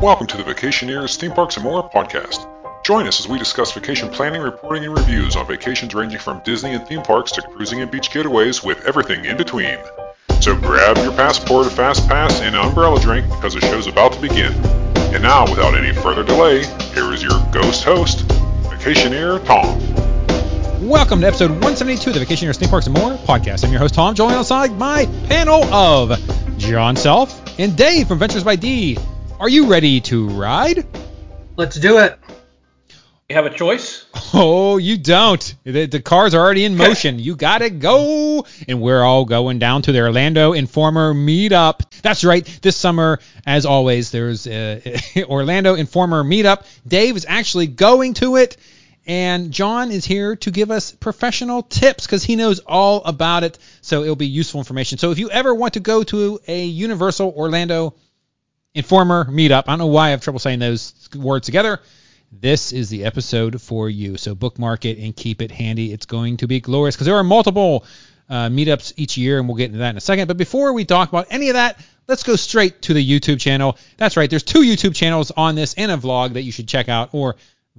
Welcome to the Vacationeers Theme Parks and More podcast. Join us as we discuss vacation planning, reporting, and reviews on vacations ranging from Disney and theme parks to cruising and beach getaways with everything in between. So grab your passport, a fast pass, and an umbrella drink because the show's about to begin. And now, without any further delay, here is your ghost host, Vacationeer Tom. Welcome to episode 172 of the Vacationeers Theme Parks and More podcast. I'm your host Tom, joined alongside my panel of Jon Self and Dave from Adventures by D. Are you ready to ride? Let's do it. You have a choice? Oh, you don't. The, the cars are already in motion. You gotta go. And we're all going down to the Orlando Informer meetup. That's right. This summer, as always, there's a Orlando Informer meetup. Dave is actually going to it. And Jon is here to give us professional tips because he knows all about it. So it'll be useful information. So if you ever want to go to a Universal Orlando Informer meetup, I don't know why I have trouble saying those words together. This is the episode for you. So bookmark it and keep it handy. It's going to be glorious because there are multiple uh, meetups each year, and we'll get into that in a second. But before we talk about any of that, let's go straight to the YouTube channel. That's right. There's two YouTube channels on this and a vlog that you should check out, or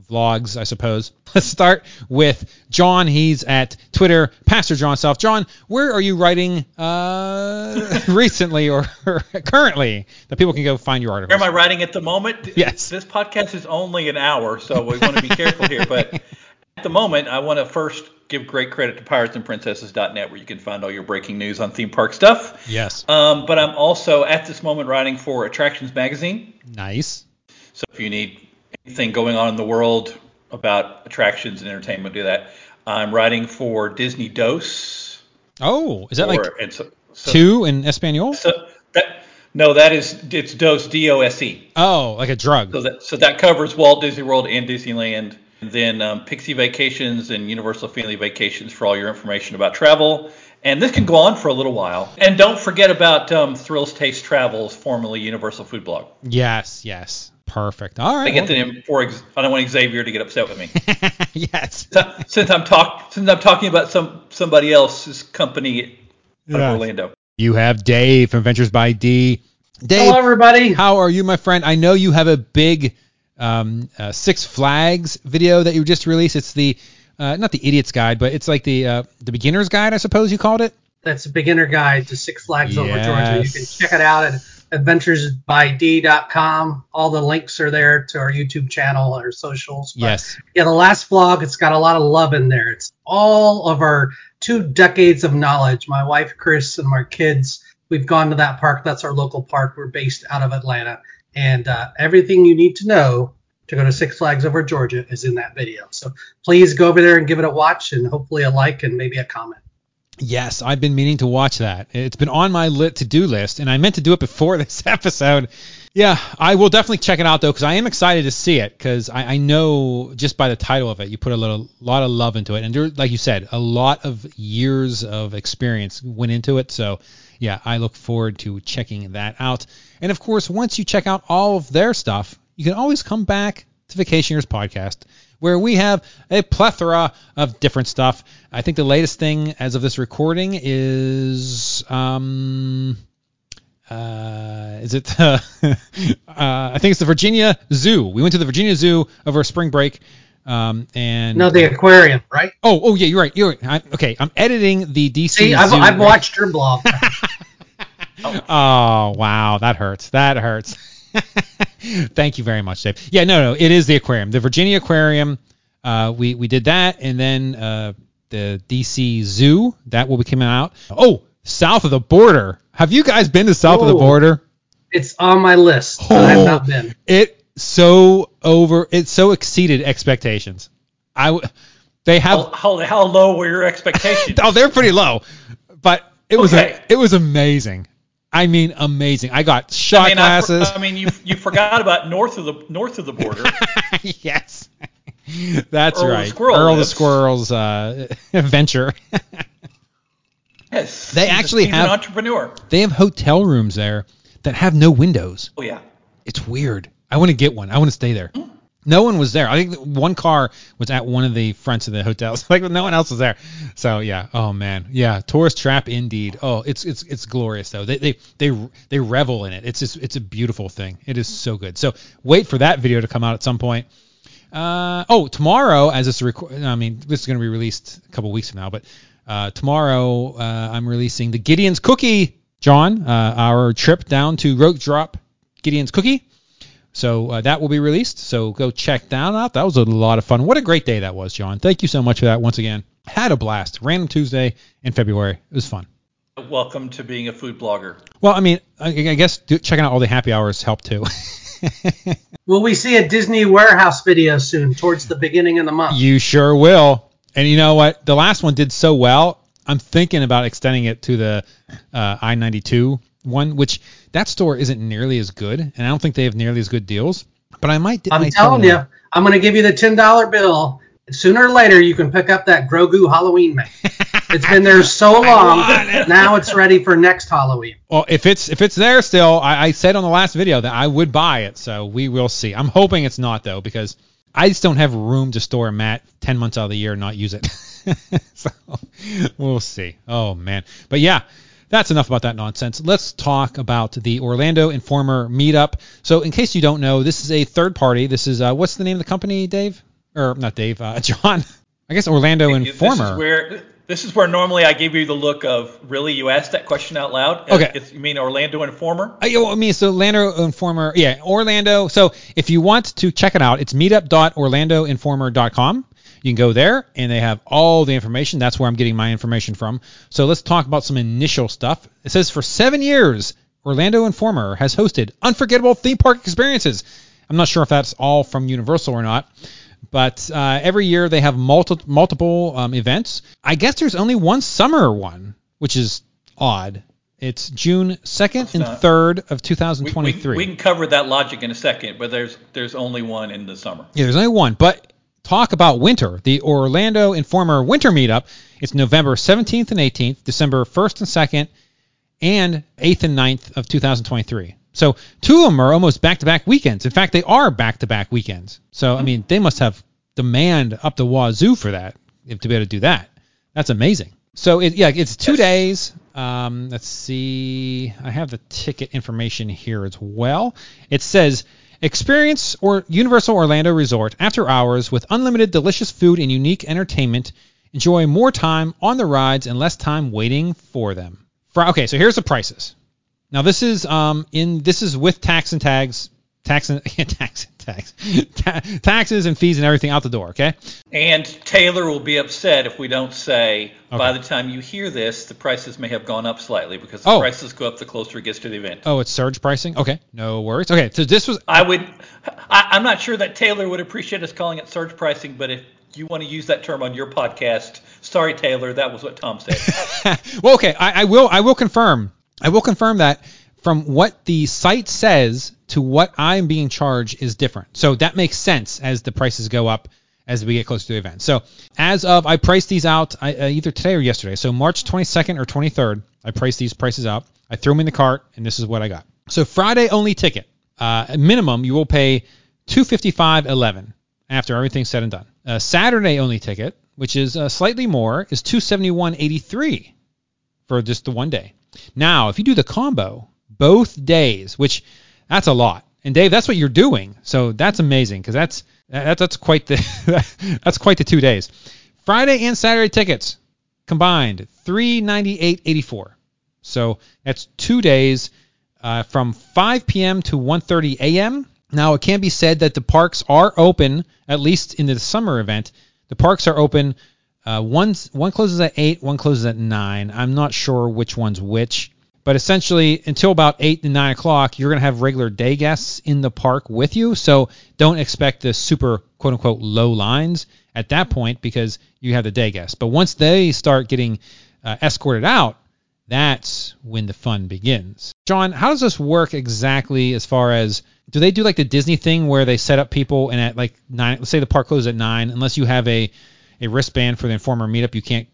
vlogs, I suppose. Let's start with Jon. He's at Twitter, Pastor Jon Self. Jon, where are you writing uh, recently or, currently that people can go find your articles? Where am I writing at the moment? Yes. This podcast is only an hour, so we want to be careful here. But at the moment, I want to first give great credit to piratesandprincesses.net, where you can find all your breaking news on theme park stuff. Yes. Um, but I'm also at this moment writing for Attractions Magazine. Nice. So if you need anything going on in the world about attractions and entertainment, do that. I'm writing for Disney Dose. Oh, is that like or- and so, so, two in Espanol? So that, no, that is it's Dose D O S E. Oh, like a drug. So that so that covers Walt Disney World and Disneyland. And then um, Pixie Vacations and Universal Family Vacations for all your information about travel. And this can go on for a little while. And don't forget about um, Thrills Taste Travels, formerly Universal Food Blog. Yes, yes. Perfect. All right. I right. get the name for ex- I don't want Xavier to get upset with me. yes. So- since I'm talk since I'm talking about some somebody else's company out of Yes. Orlando. You have Dave from Adventures by D. Dave, Hello, everybody. how are you, my friend? I know you have a big um, uh, Six Flags video that you just released. It's the uh, not the idiot's guide, but it's like the uh, the beginner's guide, I suppose you called it. That's a beginner guide to Six Flags over Georgia. You can check it out at adventuresbyd.com. All the links are there to our YouTube channel, our socials. But, Yes. Yeah, the last vlog, it's got a lot of love in there. It's all of our two decades of knowledge. My wife, Chris, and my kids, we've gone to that park. That's our local park. We're based out of Atlanta. And uh, everything you need to know to go to Six Flags over Georgia is in that video. So please go over there and give it a watch and hopefully a like and maybe a comment. Yes, I've been meaning to watch that. It's been on my lit to do list, and I meant to do it before this episode. Yeah, I will definitely check it out though, because I am excited to see it. Because I, I know just by the title of it, you put a little lot of love into it, and there, like you said, a lot of years of experience went into it. So yeah, I look forward to checking that out. And of course, once you check out all of their stuff, you can always come back to Vacationeers Podcast, where we have a plethora of different stuff. I think the latest thing as of this recording is um uh is it uh, uh I think it's the Virginia Zoo. We went to the Virginia Zoo over spring break. Um and No, the aquarium, right? oh oh yeah you're right you're right. I, okay I'm editing the DC See, I've, Zoo I've right- watched your blog. Oh wow, that hurts. That hurts. Thank you very much, Dave. Yeah, no, no, it is the aquarium, the Virginia Aquarium. Uh, we we did that, and then uh, the DC Zoo that will be coming out. Oh, south of the border. Have you guys been to south of the Oh. border? it's on my list, but I've not been. It so over. It so exceeded expectations. I w- they have How, how, how low were your expectations? oh, they're pretty low, but it was Okay. a, it was amazing. I mean, amazing. I got shot I mean, I, for- glasses. I mean, you you forgot about north of the north of the border. yes, that's Earl the right. Squirrel Earl the. Squirrel's uh, adventure. Yes, They actually he's have- an entrepreneur. they have hotel rooms there that have no windows. Oh yeah. It's weird. I want to get one. I want to stay there. No one was there. I think one car was at one of the fronts of the hotels. Like no one else was there. So yeah. Oh man. Yeah. Tourist trap indeed. Oh, it's it's it's glorious though. They they they they revel in it. It's just, it's a beautiful thing. It is so good. So wait for that video to come out at some point. Uh, oh, tomorrow, as this record, I mean, this is going to be released a couple weeks from now, but uh, tomorrow uh, I'm releasing the Gideon's Cookie, Jon, uh, our trip down to Rope Drop Gideon's Cookie. So uh, that will be released. So go check that out. That was a lot of fun. What a great day that was, Jon. Thank you so much for that once again. Had a blast. Random Tuesday in February. It was fun. Welcome to being a food blogger. Well, I mean, I, I guess do, checking out all the happy hours helped too. Will we see a Disney warehouse video soon, towards the beginning of the month? You sure will. And you know what? The last one did so well. I'm thinking about extending it to the uh, I-92 one, which that store isn't nearly as good, and I don't think they have nearly as good deals. But I might. I'm might telling tell you. I'm going to give you the ten dollar bill. Sooner or later, you can pick up that Grogu Halloween man. it's been there so long. Now it's ready for next Halloween. Well, if it's if it's there still, I, I said on the last video that I would buy it, so we will see. I'm hoping it's not though, because I just don't have room to store a mat ten months out of the year and not use it. so we'll see. Oh man, but yeah, that's enough about that nonsense. Let's talk about the Orlando Informer meetup. So, in case you don't know, this is a third party. This is uh, what's the name of the company, Dave? Or not Dave, uh, Jon. I guess Orlando Informer. This is where this is where normally I give you the look of really you asked that question out loud. Okay. It's, you mean Orlando Informer? Uh, yeah, well, I mean, so Orlando Informer, yeah, Orlando. So if you want to check it out, it's meetup.orlandoinformer.com. You can go there, and they have all the information. That's where I'm getting my information from. So let's talk about some initial stuff. It says for seven years, Orlando Informer has hosted unforgettable theme park experiences. I'm not sure if that's all from Universal or not, but uh, every year they have multi- multiple um, events. I guess there's only one summer one, which is odd. It's June 2nd and 3rd of We, we, 2023. we can cover that logic in a second, but there's there's only one in the summer. Yeah, there's only one. But talk about winter. The Orlando Informer Winter Meetup. It's November 17th and 18th, December 1st and 2nd, and 8th and 9th of 2023. So two of them are almost back-to-back weekends. In fact, they are back-to-back weekends. So I mean, they must have demand up the wazoo for that if to be able to do that. That's amazing. So it, yeah, it's two days. Um, let's see. I have the ticket information here as well. It says experience or Universal Orlando Resort after hours with unlimited delicious food and unique entertainment. Enjoy more time on the rides and less time waiting for them. Fri- Okay, so here's the prices. Now this is um in this is with tax and tags, tax and tax tags, Ta- taxes and fees and everything out the door. Okay. And Taylor will be upset if we don't say by the time you hear this, the prices may have gone up slightly because the Oh. prices go up the closer it gets to the event. Oh, it's surge pricing. Okay, no worries. Okay, so this was I would, I, I'm not sure that Taylor would appreciate us calling it surge pricing, but if you want to use that term on your podcast, sorry Taylor, that was what Tom said. well, okay, I, I will I will confirm I will confirm that from what the site says to what I'm being charged is different. So that makes sense as the prices go up as we get closer to the event. So as of I priced these out uh, either today or yesterday. So March 22nd or 23rd, I priced these prices out. I threw them in the cart, and this is what I got. So Friday only ticket, uh, minimum you will pay 255.11 after everything's said and done. Uh, Saturday only ticket, which is uh, slightly more, is 271.83 for just the one day. Now, if you do the combo, both days, which that's a lot. And Dave, that's what you're doing. So that's amazing because that's that, that's quite the that's quite the two days. Friday and Saturday tickets combined 398.84. So that's two days uh, from 5 p.m. to 1:30 a.m. Now it can be said that the parks are open at least in the summer event. The parks are open. Uh, one's one closes at eight, one closes at nine. I'm not sure which one's which, but essentially until about eight to nine o'clock, you're gonna have regular day guests in the park with you. So don't expect the super quote unquote low lines at that point because you have the day guests. But once they start getting uh, escorted out, that's when the fun begins. John, how does this work exactly as far as do they do like the Disney thing where they set up people and at like nine, let's say the park closes at nine, unless you have a, a wristband for the informer meetup, you can't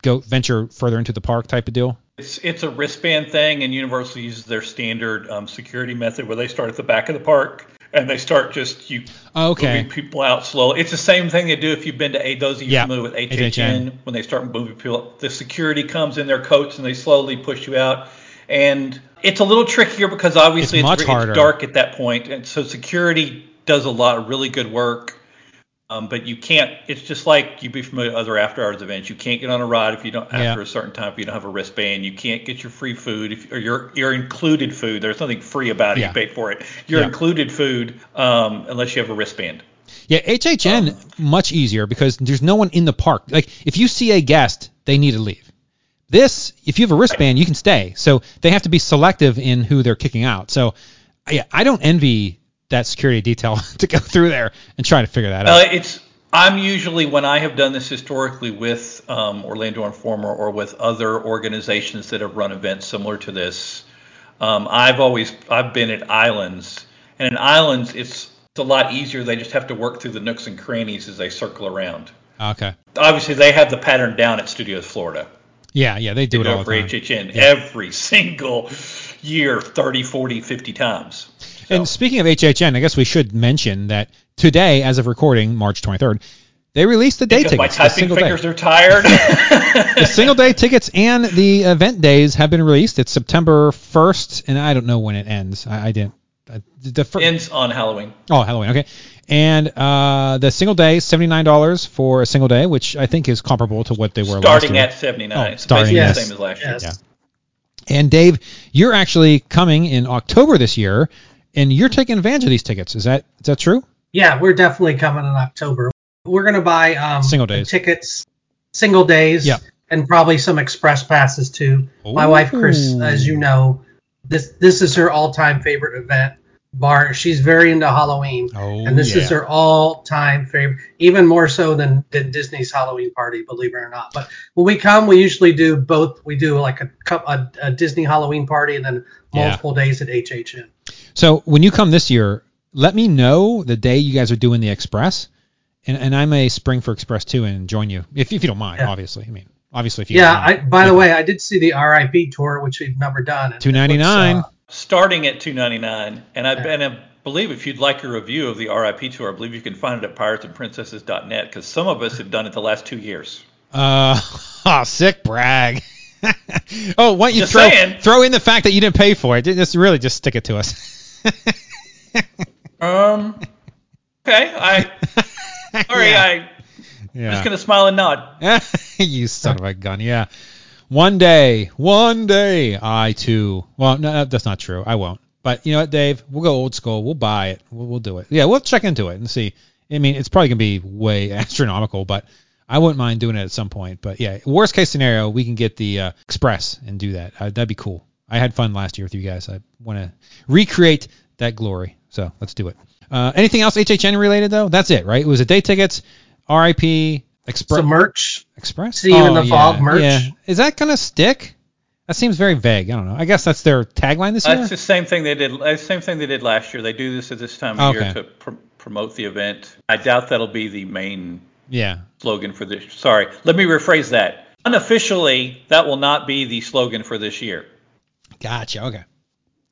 go venture further into the park type of deal? It's it's a wristband thing, and Universal uses their standard um, security method where they start at the back of the park and they start just you Okay. moving people out slowly. It's the same thing they do if you've been to a those of you familiar with HHN, HHN. when they start moving people. The security comes in their coats and they slowly push you out. And it's a little trickier because obviously It's it's, much it's dark at that point, and so security does a lot of really good work. Um, but you can't. It's just like you'd be familiar with other after hours events. You can't get on a ride if you don't Yeah. after a certain time if you don't have a wristband. You can't get your free food if or your your included food. There's nothing free about it. Yeah. You paid for it. Your Yeah. included food um, unless you have a wristband. Yeah, HHN Um, much easier because there's no one in the park. Like if you see a guest, they need to leave. This, if you have a wristband, you can stay. So they have to be selective in who they're kicking out. So yeah, I don't envy that security detail to go through there and try to figure that Uh, out. it's I'm usually when I have done this historically with um, Orlando Informer or with other organizations that have run events similar to this. Um, I've always I've been at islands, and in islands it's it's a lot easier. They just have to work through the nooks and crannies as they circle around. Okay. Obviously, they have the pattern down at Studios Florida. Yeah, yeah, they do it do all it the for time. HHN every single year, 30, 40, 50 times. So- And speaking of HHN, I guess we should mention that today, as of recording, March 23rd, they released the day because my tickets. the typing day. fingers are tired. the single day tickets and the event days have been released. It's September 1st, and I don't know when it ends. I, I didn't. I, the fir- ends on Halloween. oh, Halloween. Okay. And uh, the single day, $79 for a single day, which I think is comparable to what they were last starting year. at 79. Oh, it's starting at- the same as last year. Yes. Yeah. And Dave, you're actually coming in October this year, and you're taking advantage of these tickets. Is that is that true? Yeah, we're definitely coming in October. We're gonna buy um, Single days. tickets, single days, Yeah. and probably some express passes too. My wife Chris, as you know, this this is her all-time favorite event. Bar, she's very into Halloween, Oh, and this yeah. is her all-time favorite, even more so than than Disney's Halloween party, believe it or not. But when we come, we usually do both. We do like a a, a Disney Halloween party and then Yeah. multiple days at HHN. So when you come this year, let me know the day you guys are doing the express, and, and I may spring for express too and join you if, if you don't mind. Yeah. Obviously, I mean, obviously if you Yeah, don't I, mind. by the way, I did see the RIP tour, which we've never done. and it looks, $2.99. uh, Starting at 299, and I, and I believe if you'd like a review of the RIP tour, I believe you can find it at piratesandprincesses.net because some of us have done it the last two years. Uh, oh, sick brag. oh, why don't you Just throw saying. throw in the fact that you didn't pay for it? Just really just stick it to us. Um. Okay, I sorry, Yeah. I I'm yeah. just gonna smile and nod. you son of a gun. Yeah. One day, one day, I too. Well, no, that's not true. I won't. But you know what, Dave? We'll go old school. We'll buy it. We'll, we'll do it. Yeah, we'll check into it and see. I mean, it's probably gonna be way astronomical, but I wouldn't mind doing it at some point. But yeah, worst case scenario, we can get the uh, express and do that. Uh, that'd be cool. I had fun last year with you guys. I want to recreate that glory. So let's do it. Uh, anything else HHN related though? That's it, right? It was a day tickets, RIP, express. some merch. Express? See you in the yeah, fog merch? Yeah. Is that gonna stick? That seems very vague. I don't know. I guess that's their tagline this year. That's the same thing they did. uh, Same thing they did last year. They do this at this time of Okay. year to pr- promote the event. I doubt that'll be the main yeah. slogan for this. Sorry, let me rephrase that. Unofficially, that will not be the slogan for this year. Gotcha. Okay.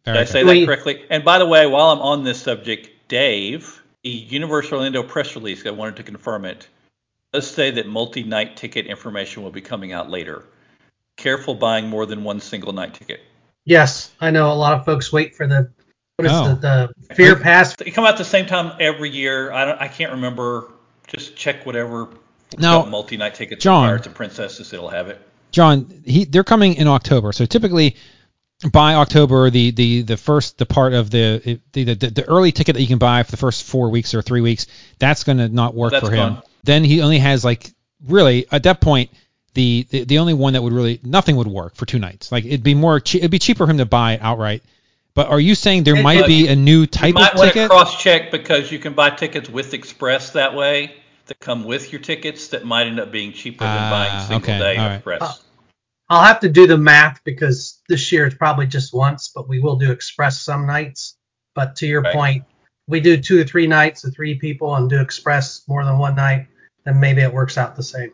Did I say good. that correctly? And by the way, while I'm on this subject, Dave, the Universal Orlando press release, I wanted to confirm it, does say that multi-night ticket information will be coming out later. Careful buying more than one single night ticket. Yes, I know a lot of folks wait for the what is Oh. the, the Fear Pass. They come out the same time every year. I don't. I can't remember. Just check whatever Now, multi-night tickets Jon- for Pirates and Princesses. It'll have it. Jon, he they're coming in October. So typically by October, the the the first the part of the the the, the early ticket that you can buy for the first four weeks or three weeks, that's gonna not work That's for him. gone. Then he only has like really at that point. The, the, the only one that would really nothing would work for two nights. Like it'd be more che- it'd be cheaper for him to buy it outright. But are you saying there Hey, might look, be a new type you might of to ticket? cross-check because you can buy tickets with Express that way that come with your tickets that might end up being cheaper than Ah, buying single okay, day right. Express. I'll have to do the math because this year it's probably just once, but we will do Express some nights. But to your Right. point, we do two or three nights of three people and do Express more than one night, then maybe it works out the same.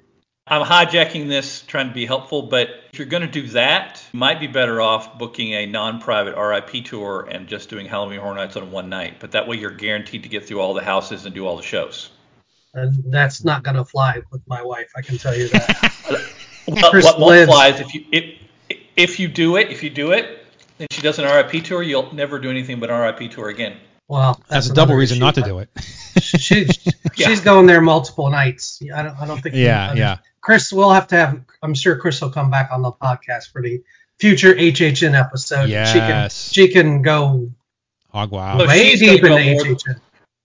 I'm hijacking this, trying to be helpful, but if you're going to do that, you might be better off booking a non-private RIP tour and just doing Halloween Horror Nights on one night. But that way, you're guaranteed to get through all the houses and do all the shows. And that's not gonna fly with my wife. I can tell you that. What, Chris what won't fly is if you if, if you do it, if you do it, and she does an RIP tour, you'll never do anything but an RIP tour again. Well, That's, a double reason issue. not to do it. She, Yeah. she's going there multiple nights. I don't. I don't think. Yeah, others- yeah. Chris, we'll have to have. I'm sure Chris will come back on the podcast for the future HHN episode. Yes. She can. She can go Hog wow. Look, way she's deep gonna into go more- HHN.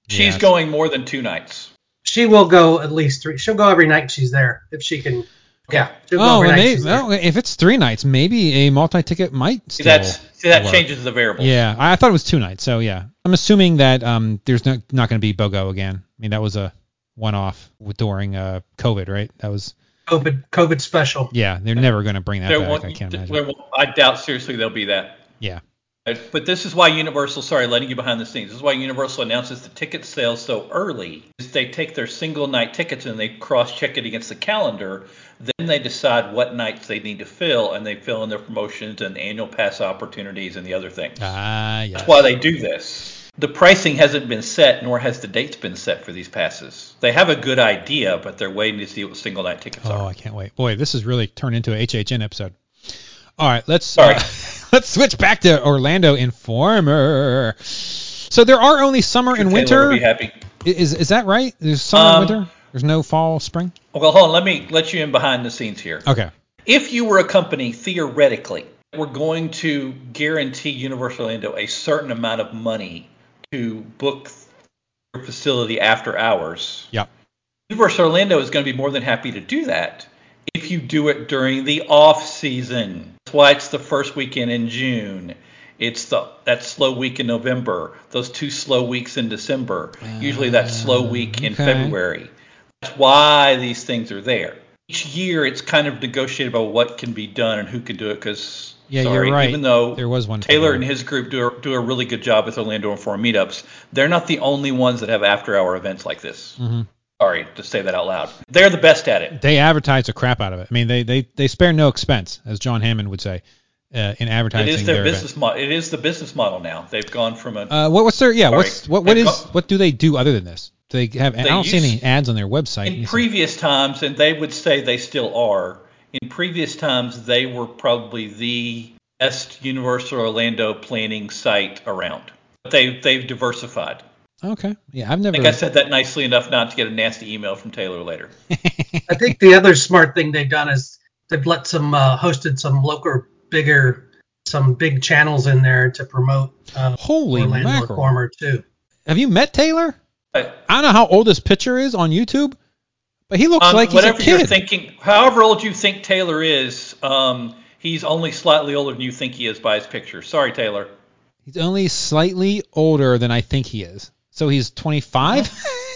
She's Yes. going more than two nights. She will go at least three. She'll go every night she's there if she can. Yeah. Oh, every maybe, she's well, if it's three nights, maybe a multi-ticket might See, still. that's see that work. changes the variables. Yeah, I I thought it was two nights. So yeah, I'm assuming that um, there's not not going to be BOGO again. I mean, that was a one-off with- during uh, COVID, right? That was COVID COVID special. yeah. They're never going to bring that There back. I can't there imagine. won't- I doubt seriously there'll be that. Yeah. But this is why Universal, sorry, letting you behind the scenes. This is why Universal announces the ticket sales so early. Is they take their single night tickets and they cross check it against the calendar. Then they decide what nights they need to fill, and they fill in their promotions and annual pass opportunities and the other things. Ah, yeah. That's why they do this. The pricing hasn't been set, nor has the dates been set for these passes. They have a good idea, but they're waiting to see what single night tickets Oh, are. Oh, I can't wait. Boy, this has really turned into a HHN episode. All right, let's Sorry. uh, let's switch back to Orlando Informer. So there are only summer and Taylor winter. be happy. Is is that right? There's summer Um, and winter. There's no fall, spring. Well, hold on. Let me let you in behind the scenes here. Okay. If you were a company, theoretically, we're going to guarantee Universal Orlando a certain amount of money to book your facility after hours. Yep. Universal Orlando is going to be more than happy to do that if you do it during the off season. Why it's the first weekend in June. It's the that slow week in November. Those two slow weeks in December. Usually that slow week in. February. That's why these things are there. Each year it's kind of negotiated about what can be done and who can do it. Because Yeah, sorry, you're right. even though There was one Taylor and his group do a, do a really good job with Orlando and Inform meetups. They're not the only ones that have after hour events like this. Mhm. Sorry to say that out loud. They're the best at it. They advertise the crap out of it. I mean, they they they spare no expense, as John Hammond would say, uh, in advertising is their their business model. It is the business model now. They've gone from a. Uh, what, what's their yeah? Sorry. What's what what They've is got- what do they do other than this? Do they have? I don't see any ads on their website. in previous times, and they would say they still are. In previous times, they were probably the best Universal Orlando planning site around. But they they've diversified. Okay. Yeah, I've never. I think I said that nicely enough not to get a nasty email from Taylor later. I think the other smart thing they've done is they've let some uh, hosted some local bigger some big channels in there to promote uh, Holy Orlando mackerel! Informer too. Have you met Taylor? But, I don't know how old this picture is on YouTube, but he looks um, like he's a whatever you're kid. thinking, however old you think Taylor is, um, he's only slightly older than you think he is by his picture. Sorry, Taylor. He's only slightly older than I think he is. So he's 25.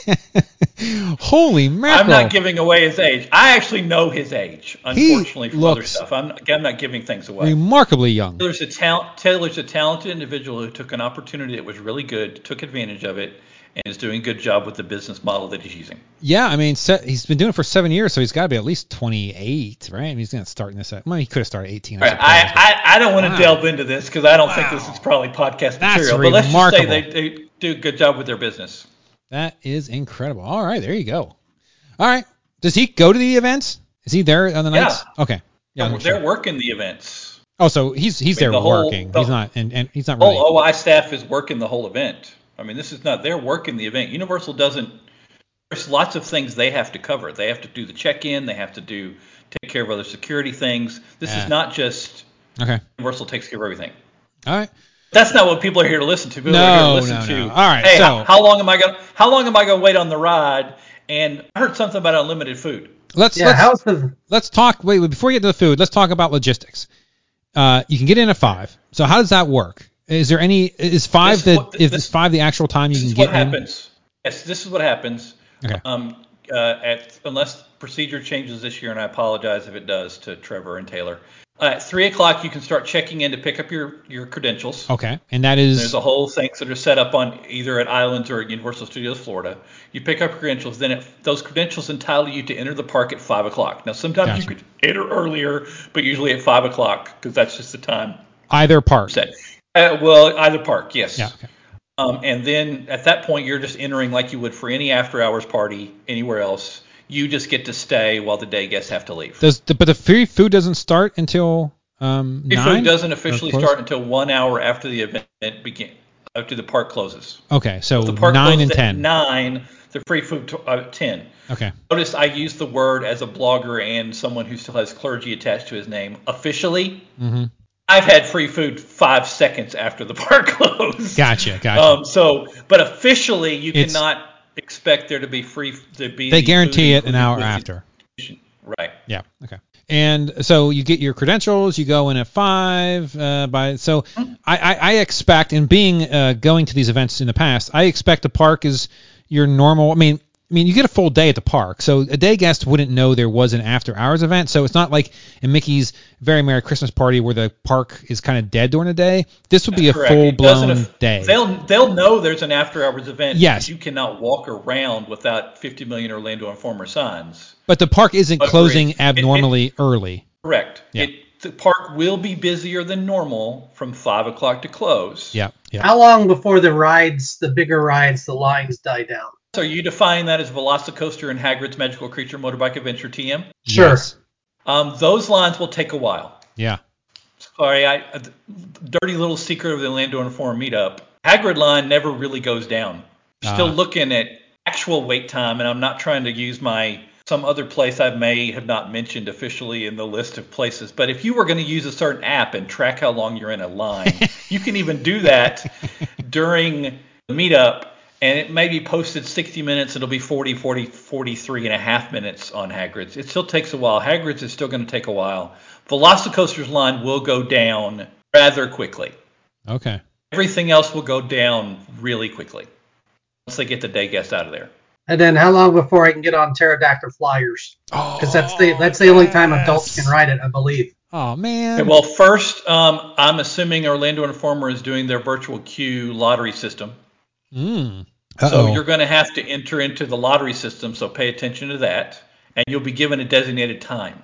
Holy mackerel! I'm not giving away his age. I actually know his age, He unfortunately, from other stuff. I'm, I'm not giving things away. Remarkably young. Taylor's a talent. Taylor's a talented individual who took an opportunity that was really good, took advantage of it, and is doing a good job with the business model that he's using. Yeah, I mean, se- he's been doing it for seven years, so he's got to be at least 28, right? I mean, he's going to start in this. At, well, he could have started 18. I All right, I, I, I don't want to Wow. delve into this because I don't think this is probably podcast That's material. But let's just say remarkable. they, they do a good job with their business. that is incredible. All right, there you go. All right, does he go to the events? Is he there on the nights? Yeah. Okay. Yeah. they're, I'm sure. working the events. Oh, so he's he's I mean, there the whole- working. the- he's not, and, and he's not really. whole OI staff is working the whole event. I mean, this is not they're working the event. Universal doesn't. There's lots of things they have to cover. They have to do the check-in. They have to do take care of other security things. This Yeah. is not just Okay. Universal takes care of everything. All right. That's not what people are here to listen to. People No, are here to listen no, to. no. All right, Hey, so- how, how long am I going? How long am I going to wait on the ride? And I heard something about unlimited food. Let's Yeah, let's how's the let's talk. Wait, wait, before we get to the food, let's talk about logistics. Uh, you can get in at five. So how does that work? Is there any? Is five This is the what- is this- five the actual time you This can is get what in? happens. Yes, this is what happens. Okay. Um, uh, at, unless procedure changes this year, and I apologize if it does to Trevor and Taylor. At three o'clock, you can start checking in to pick up your your credentials. Okay, and that is There's a whole things that are set up on either at Islands or at Universal Studios Florida. You pick up credentials, then it, those credentials entitle you to enter the park at five o'clock. Now sometimes Gotcha. you could enter earlier, but usually at five o'clock because that's just the time either park. set. Uh, well, either park, yes. Yeah. Okay. Um, and then at that point, you're just entering like you would for any after hours party anywhere else. You just get to stay while the day guests have to leave. Does the, but the free food doesn't start until um Free nine? food doesn't officially start until one hour after the event begin, after the park closes. Okay, so The park nine and ten. nine. The free food t- uh, ten. Okay. Notice I use the word as a blogger and someone who still has clergy attached to his name. Officially, Mm-hmm. I've had free food five seconds after the park closed. Gotcha. Gotcha. Um, so, but officially, you It's- cannot expect there to be free to be. they the guarantee it an hour after. Right. Yeah. Okay. And so you get your credentials. You go in at five. Uh, by so I, I, I expect, and being uh, going to these events in the past, I expect the park is your normal. I mean, I mean, you get a full day at the park, so a day guest wouldn't know there was an after hours event. So it's not like in Mickey's Very Merry Christmas Party where the park is kind of dead during the day. This would be a full blown aff- day. They'll they'll know there's an after hours event. Yes. You cannot walk around without 50 million Orlando Informer signs. But the park isn't Agreed. closing It- it- abnormally early. Correct. Yeah. It, the park will be busier than normal from five o'clock to close. Yeah. Yeah. How long before the rides, the bigger rides, the lines die down? So are you defining that as Velocicoaster and Hagrid's Magical Creature Motorbike Adventure TM? Sure. Yes. Um, those lines will take a while. Yeah. Sorry, I, a dirty little secret of the Orlando Informer meetup. Hagrid line never really goes down. You're Still Ah. looking at actual wait time, and I'm not trying to use my some other place I may have not mentioned officially in the list of places. But if you were going to use a certain app and track how long you're in a line, you can even do that during the meetup. And it may be posted 60 minutes. It'll be 40, 40, 43 and a half minutes on Hagrid's. It still takes a while. Hagrid's is still going to take a while. Velocicoaster's line will go down rather quickly. Okay. Everything else will go down really quickly once they get the day guests out of there. And then how long before I can get on pterodactyl flyers? Because that's the that's the only time adults can ride it, I believe. Oh man. Okay, well, first, um, I'm assuming Orlando Informer is doing their virtual queue lottery system. Mm. So you're going to have to enter into the lottery system, so pay attention to that. And you'll be given a designated time.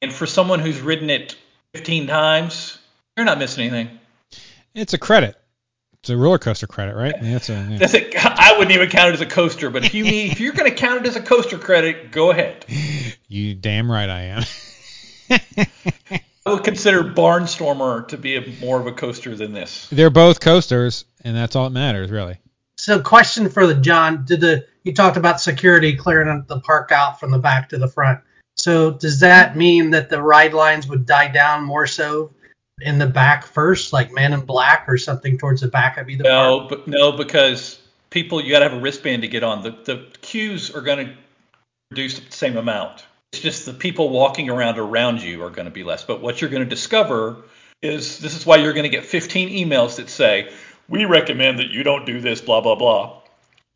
And for someone who's ridden it 15 times, you're not missing anything. It's a credit. It's a roller coaster credit, right? Yeah, it's a, yeah. That's a, I wouldn't even count it as a coaster, but if you need, if you're going to count it as a coaster credit, go ahead. You damn right I am. I would consider Barnstormer to be a, more of a coaster than this. They're both coasters, and that's all that matters, really. So, question for the Jon: Did the you talked about security clearing the park out from the back to the front? So, does that mean that the ride lines would die down more so in the back first, like Man in Black or something towards the back of either park? No, but no, because people you got to have a wristband to get on. The the queues are going to reduce the same amount. It's just the people walking around around you are going to be less. But what you're going to discover is this is why you're going to get 15 emails that say, "We recommend that you don't do this." Blah blah blah.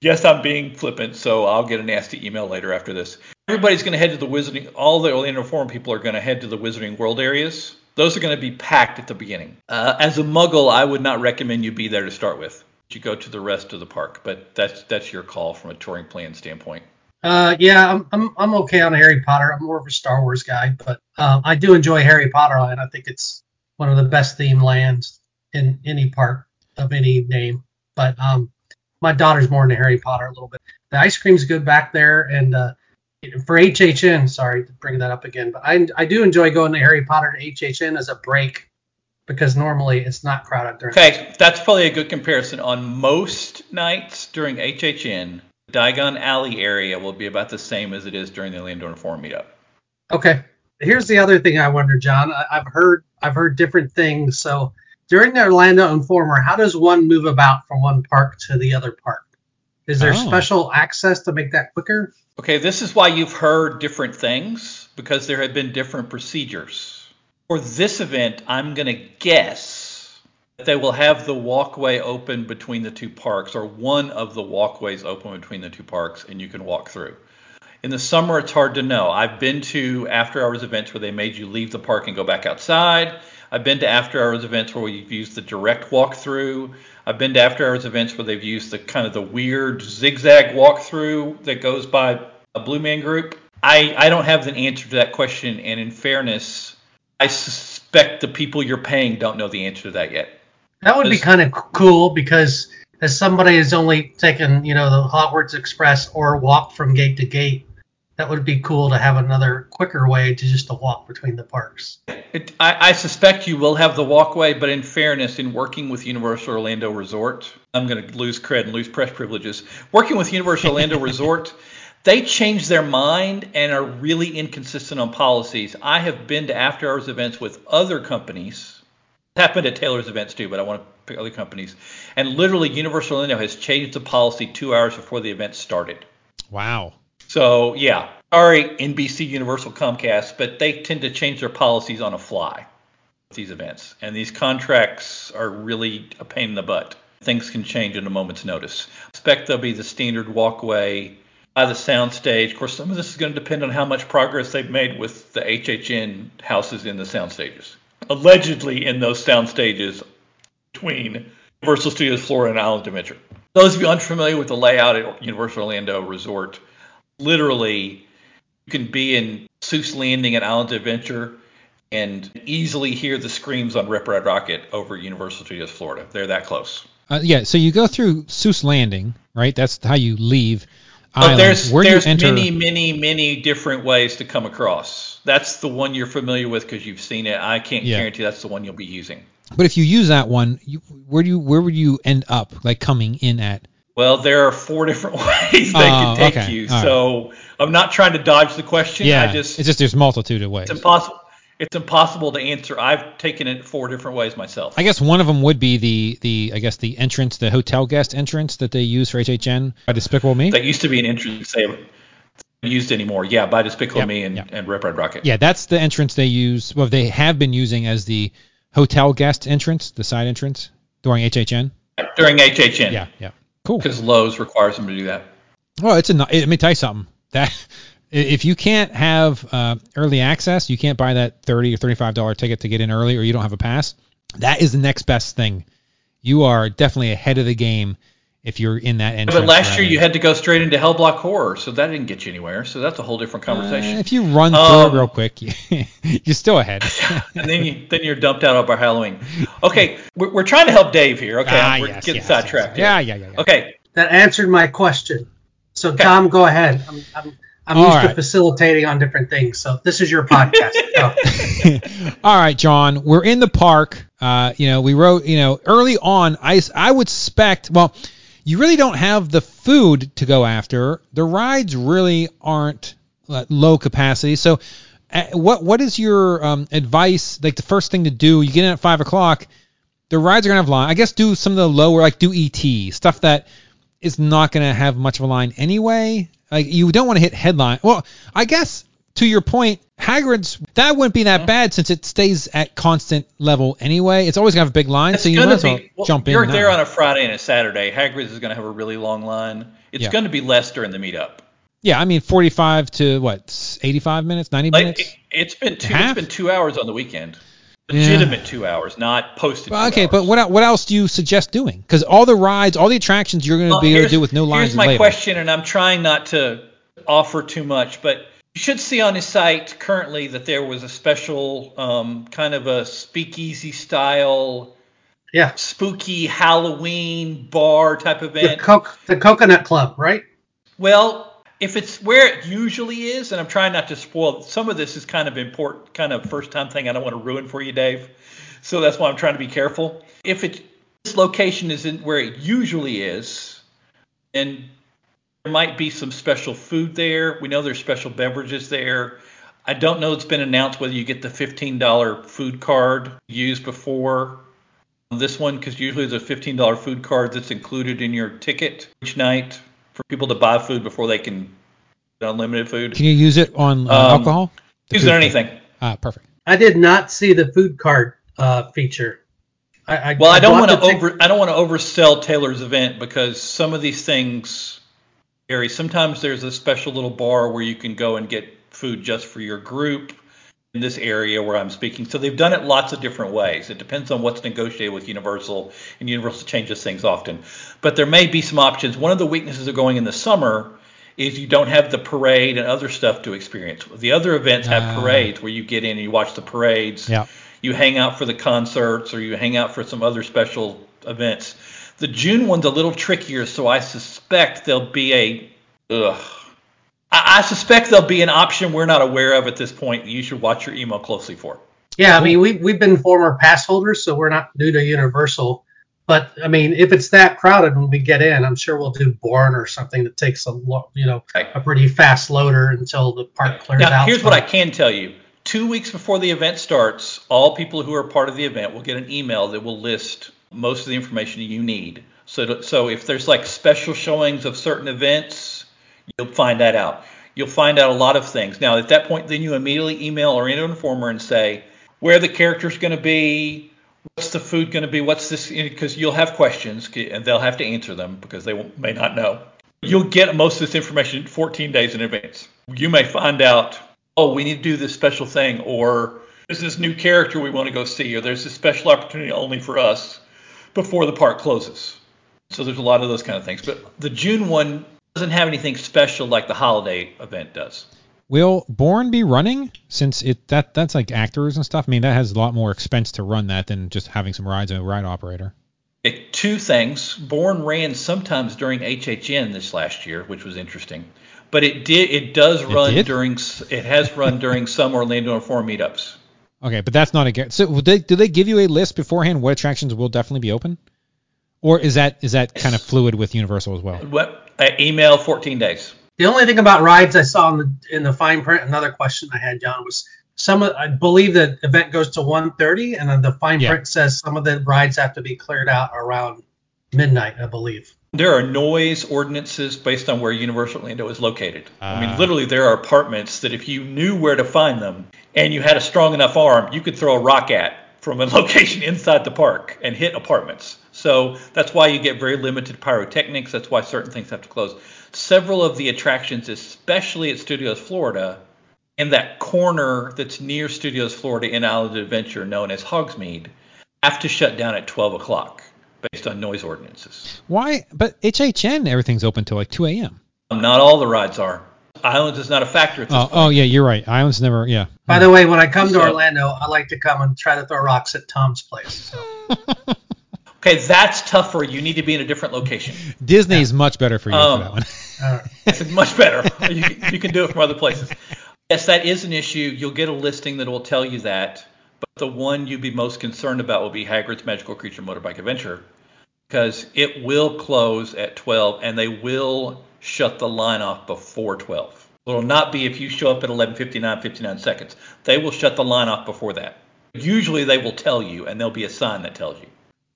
Yes, I'm being flippant, so I'll get a nasty email later after this. Everybody's going to head to the Wizarding. All the Orlando Informer people are going to head to the Wizarding World areas. Those are going to be packed at the beginning. Uh, as a Muggle, I would not recommend you be there to start with. You go to the rest of the park, but that's that's your call from a touring plan standpoint. Uh, yeah, I'm, I'm I'm okay on Harry Potter. I'm more of a Star Wars guy, but um, I do enjoy Harry Potter, and I think it's one of the best themed lands in any park of any name. But um, my daughter's more into Harry Potter a little bit. The ice cream's good back there, and uh, for HHN, sorry to bring that up again, but I I do enjoy going to Harry Potter to HHN as a break because normally it's not crowded during. Okay, that's probably a good comparison. On most nights during HHN, the Diagon Alley area will be about the same as it is during the Orlando Informer meetup. Okay. Here's the other thing I wonder, Jon. I, I've heard I've heard different things. So during the Orlando Informer, how does one move about from one park to the other park? Is there Oh. special access to make that quicker? Okay, this is why you've heard different things because there have been different procedures. For this event, I'm going to guess that they will have the walkway open between the two parks or one of the walkways open between the two parks and you can walk through. In the summer, it's hard to know. I've been to after hours events where they made you leave the park and go back outside. I've been to after hours events where we've used the direct walkthrough. I've been to after hours events where they've used the kind of the weird zigzag walkthrough that goes by a Blue Man group. I, I don't have an answer to that question, and in fairness, I suspect the people you're paying don't know the answer to that yet. That would be kind of cool because as somebody has only taken, you know, the Hogwarts Express or walked from gate to gate, that would be cool to have another quicker way to just to walk between the parks. It, I, I suspect you will have the walkway, but in fairness, in working with Universal Orlando Resort, I'm going to lose cred and lose press privileges. Working with Universal Orlando Resort, they change their mind and are really inconsistent on policies. I have been to after hours events with other companies. It happened at Taylor's events too, but I want to pick other companies. And literally, Universal Orlando has changed the policy two hours before the event started. Wow. So yeah, sorry NBC, Universal, Comcast, but they tend to change their policies on a fly with these events, and these contracts are really a pain in the butt. Things can change in a moment's notice. expect there'll be the standard walkway by the soundstage. Of course, some of this is going to depend on how much progress they've made with the HHN houses in the sound stages. Allegedly, in those sound stages between Universal Studios Florida and Island Adventure. Those of you unfamiliar with the layout at Universal Orlando Resort, literally you can be in Seuss Landing at Islands Adventure and easily hear the screams on Rip Ride Rockit over Universal Studios Florida. They're that close. Uh, yeah. So you go through Seuss Landing, right? That's how you leave. But Island. there's Where there's enter? many many many different ways to come across. That's the one you're familiar with because you've seen it. I can't Yeah. guarantee that's the one you'll be using. But if you use that one, you, where do you where would you end up like coming in at? Well, there are four different ways they Oh, can take okay. you. All right. So I'm not trying to dodge the question. Yeah. I just it's just there's multitude of ways. it's impossible. It's impossible to answer. I've taken it four different ways myself. I guess one of them would be the the I guess the entrance, the hotel guest entrance that they use for HHN by Despicable Me. That used to be an entrance they used anymore. Yeah, by Despicable Yep, Me and, yep. and Rip Ride Rockit. Yeah, that's the entrance they use. Well, they have been using as the hotel guest entrance, the side entrance during HHN. During HHN. Yeah, yeah, cool. Because Loews requires them to do that. Well, it's a. Let me tell you something. That if you can't have uh, early access, you can't buy that thirty or thirty-five dollar ticket to get in early, or you don't have a pass. That is the next best thing. You are definitely ahead of the game if you're in that entrance. But last year you had to go straight into Hell Block Horror, so that didn't get you anywhere. So that's a whole different Uh, conversation. if you run through Um, it real quick, you, you're still ahead. and then you then you're dumped out by Halloween. Okay, we're, we're trying to help Dave here. Okay, Ah, we're yes, getting yes, sidetracked. yes. Yeah, yeah, yeah, yeah. Okay, That answered my question. So Tom, go ahead. I'm I'm, I'm All used right. to facilitating on different things. So this is your podcast. Go. All right, Jon, we're in the park. Uh, you know, we wrote, you know, early on, I, I would suspect, well, you really don't have the food to go after. The rides really aren't uh, low capacity. So, uh, what what is your um, advice? Like the first thing to do, you get in at five o'clock. The rides are gonna have line. I guess do some of the lower, like do ET stuff that is not gonna have much of a line anyway. Like you don't want to hit headline. Well, I guess to your point, Hagrid's that wouldn't be that bad since it stays at constant level anyway. It's always gonna have a big line, it's so you gonna might as well be. well, jump in. you're now. there on a Friday and a Saturday. Hagrid's is going to have a really long line. It's Yeah. going to be less during the meetup. yeah, I mean 45 to what 85 minutes, 90 Like minutes. it, it's been two. Half? It's been two hours on the weekend. Legitimate two hours, not posted. Well, two okay, but hours. what el- what else do you suggest doing? Because all the rides, all the attractions, you're going to Well, be able to here's- do with no lines. Here's my question, and I'm trying not to offer too much, but you should see on his site currently that there was a special um, kind of a speakeasy style, Yeah. spooky Halloween bar type The event. The Coconut Club, right? Well, if it's where it usually is, and I'm trying not to spoil, some of this is kind of important, kind of first time thing I don't want to ruin for you, Dave. So that's why I'm trying to be careful. If it this location isn't where it usually is, and might be some special food there. We know there's special beverages there. I don't know it's been announced whether you get the $15 food card used before this one because usually there's a $15 food card that's included in your ticket each night for people to buy food before they can get unlimited food. Can you use it on uh, Um, alcohol? The Use it on anything. Ah, perfect. I did not see the food card uh, feature. I, I, Well, I don't want to over I don't want to oversell Taylor's event because some of these things varies. Sometimes there's a special little bar where you can go and get food just for your group in this area where I'm speaking. So they've done it lots of different ways. It depends on what's negotiated with Universal, and Universal changes things often. But there may be some options. One of the weaknesses of going in the summer is you don't have the parade and other stuff to experience. The other events have Ah. parades where you get in and you watch the parades. Yeah. You hang out for the concerts or you hang out for some other special events. The June one's a little trickier, so I suspect there'll be a. Ugh. I, I suspect there'll be an option we're not aware of at this point. You should watch your email closely for. Yeah, I mean, we, we've been former pass holders, so we're not new to Universal. But, I mean, if it's that crowded when we get in, I'm sure we'll do Bourne or something that takes a, lo- you know, Right. a pretty fast loader until the park clears Now, out. here's what I can tell you. Two weeks before the event starts, all people who are part of the event will get an email that will list most of the information you need. So, to, so if there's like special showings of certain events, you'll find that out. You'll find out a lot of things. Now, at that point, then you immediately email Orlando Informer and say where the character's going to be, what's the food going to be, what's this, because you'll have questions and they'll have to answer them because they may not know. You'll get most of this information 14 days in advance. You may find out, oh, we need to do this special thing, or there's this new character we want to go see, or there's this special opportunity only for us before the park closes. So there's a lot of those kind of things. But the June one doesn't have anything special like the holiday event does. Will Bourne be running since it that that's like actors and stuff? I mean, that has a lot more expense to run that than just having some rides and a ride operator. Okay, two things. Bourne ran sometimes during HHN this last year, which was interesting. But it did it does run did? during it has run during some Orlando Informer meetups. Okay, but that's not a guarantee. So they, do they give you a list beforehand what attractions will definitely be open, or is that is that kind of fluid with Universal as well? What uh, email 14 days. The only thing about rides I saw in the in the fine print, another question I had, Jon, was some of I believe the event goes to 1:30, and then the fine Yeah. print says some of the rides have to be cleared out around midnight, I believe. There are noise ordinances based on where Universal Orlando is located. I Ah. mean, literally, there are apartments that if you knew where to find them and you had a strong enough arm, you could throw a rock at from a location inside the park and hit apartments. So that's why you get very limited pyrotechnics. That's why certain things have to close. Several of the attractions, especially at Studios Florida, in that corner that's near Studios Florida in Island Adventure, known as Hogsmeade, have to shut down at 12 o'clock based on noise ordinances. Why? But HHN everything's open till like 2 a.m. Not all the rides are. Islands is not a factor at this Oh, point. oh yeah, you're right. Islands never. Yeah. By the way, when I come to So- Orlando, I like to come and try to throw rocks at Tom's place. So. Okay, that's tougher. You need to be in a different location. Disney Disney's much better for you Um, for that one. Uh, It's much better. You, you can do it from other places. Yes, that is an issue. You'll get a listing that will tell you that. But the one you'd be most concerned about will be Hagrid's Magical Creature Motorbike Adventure because it will close at 12 and they will shut the line off before 12. It'll not be if you show up at 11:59 59 seconds. They will shut the line off before that. Usually they will tell you and there'll be a sign that tells you.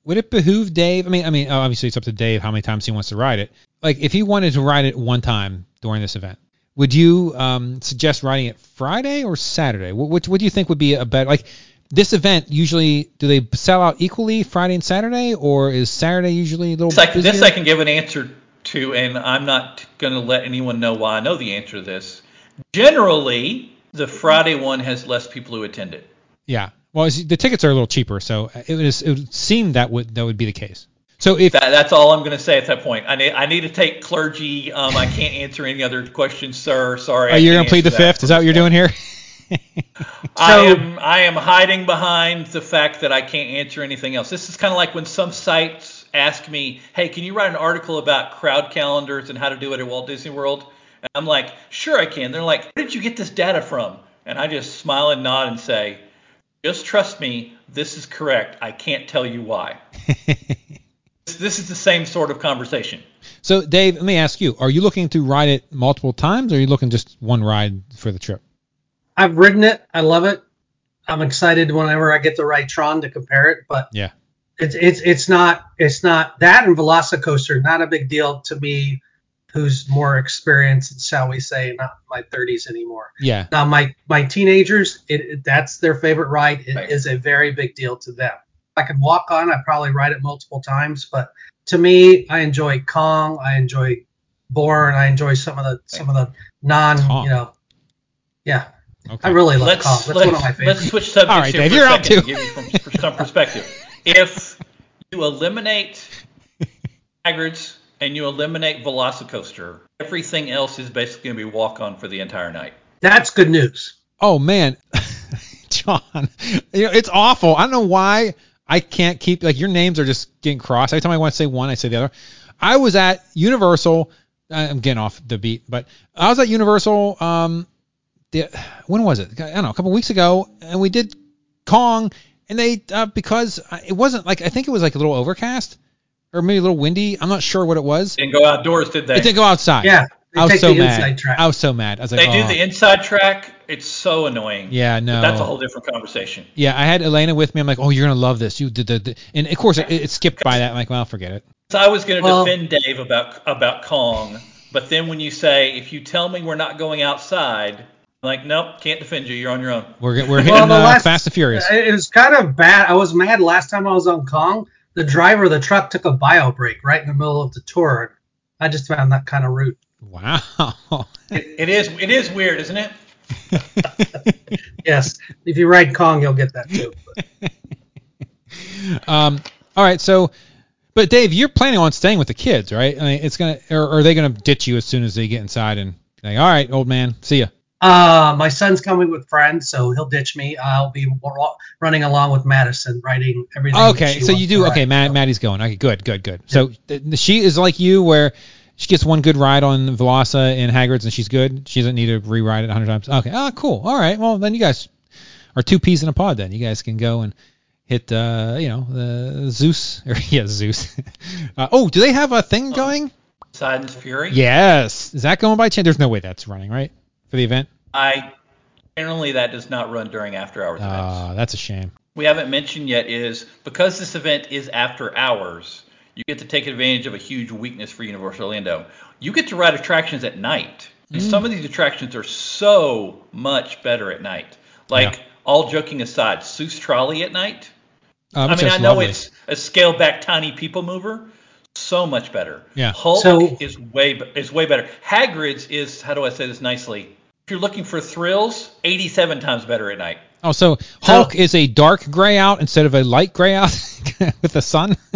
Would it behoove Dave? I mean, I mean, obviously it's up to Dave how many times he wants to ride it. Like, if he wanted to ride it one time during this event, would you um, suggest riding it Friday or Saturday? What, what, what do you think would be a better like? This event usually do they sell out equally Friday and Saturday, or is Saturday usually a little This I, busier? this I can give an answer to, and I'm not going to let anyone know why I know the answer to this. Generally, the Friday one has less people who attend it. yeah. Well, the tickets are a little cheaper, so it would, it would seem that would that would be the case. So if That, that's all I'm going to say at that point. I need, I need to take clergy. Um, I can't answer any other questions, sir. Sorry. are you gonna plead the fifth? Is that what you're doing here? I am I am hiding behind the fact that I can't answer anything else. This is kind of like when some sites ask me, "Hey, can you write an article about crowd calendars and how to do it at Walt Disney World?" And I'm like, "Sure, I can." They're like, "Where did you get this data from?" And I just smile and nod and say, "Just trust me. This is correct. I can't tell you why." This- This is the same sort of conversation. So, Dave, let me ask you: Are you looking to ride it multiple times, or are you looking just one ride for the trip? I've ridden it. I love it. I'm excited whenever I get the right Tron to compare it, but Yeah. it's it's it's not it's not that and Velocicoaster not a big deal to me, who's more experienced, shall we say, not my 30s anymore. Yeah. Now my my teenagers, it, it- that's their favorite ride. It is Right. a very big deal to them. I could walk on, I'd probably ride it multiple times, but to me, I enjoy Kong, I enjoy boar, and I enjoy some of the some of the non, Kong. you know, yeah. Okay. I really love let's Kong. That's let's, one of my favorites. let's switch subjects All right, here Dave, for you're a up second too. to give you from, for some perspective. if you eliminate Hagrid's and you eliminate Velocicoaster, everything else is basically going to be walk on for the entire night. That's good news. Oh man, Jon, you know it's awful. I don't know why I can't keep like your names are just getting crossed. Every time I want to say one, I say the other. I was at Universal. I'm getting off the beat, but I was at Universal. Um, the, when was it? I don't know, a couple weeks ago, and we did Kong, and they uh, because it wasn't like I think it was like a little overcast or maybe a little windy. I'm not sure what it was. Didn't go outdoors, did they? It didn't go outside. Yeah, I was so mad. track. I was so mad. I was like, They do oh. the inside track. It's so annoying. Yeah, no. But that's a whole different conversation. Yeah, I had Elena with me. I'm like, oh, you're gonna love this. You did the, and of course it, it skipped by that. I'm like, well, forget it. So I was going to Well- defend Dave about about Kong, but then when you say if you tell me we're not going outside, I'm like, nope, can't defend you. You're on your own. We're get- we're hitting Well, the uh, last- Fast and Furious. It was kind of bad. I was mad last time I was on Kong. The driver of the truck took a bio break right in the middle of the tour. I just found that kind of rude. Wow. It, it is it is weird, isn't it? Yes, if you ride Kong, you'll get that too. um. All right. So, but Dave, you're planning on staying with the kids, right? I mean, it's gonna, or, or are they gonna ditch you as soon as they get inside and like, all right, old man, see ya. Uh, my son's coming with friends, so he'll ditch me. I'll be wa- running along with Madison, writing everything. Okay. So you do. write. Okay, Matt, Maddie's going. Okay, good, good, good. So th- she is like you, where she gets one good ride on Velosa and Hagrid's, and she's good. She doesn't need to rewrite it a hundred times. Okay. Oh, cool. All right. Well, then you guys are two peas in a pod. Then you guys can go and hit, uh, you know, the Zeus or yeah, Zeus. uh, oh, do they have a thing going? Poseidon's Fury. Yes. Is that going by chance? There's no way that's running, right? For the event? I generally that does not run during after hours events. Uh, that's a shame. we haven't mentioned yet is because this event is after hours, you get to take advantage of a huge weakness for Universal Orlando. You get to ride attractions at night. And Mm. some of these attractions are so much better at night. Like, Yeah. all joking aside, Seuss Trolley at night. Um, I mean, I just know lovely. it's a scaled back tiny people mover. So much better. Yeah. Hulk So- is way is way better. Hagrid's is how do I say this nicely? If you're looking for thrills, 87 times better at night. Oh, so Hulk is a dark gray out instead of a light gray out with the sun.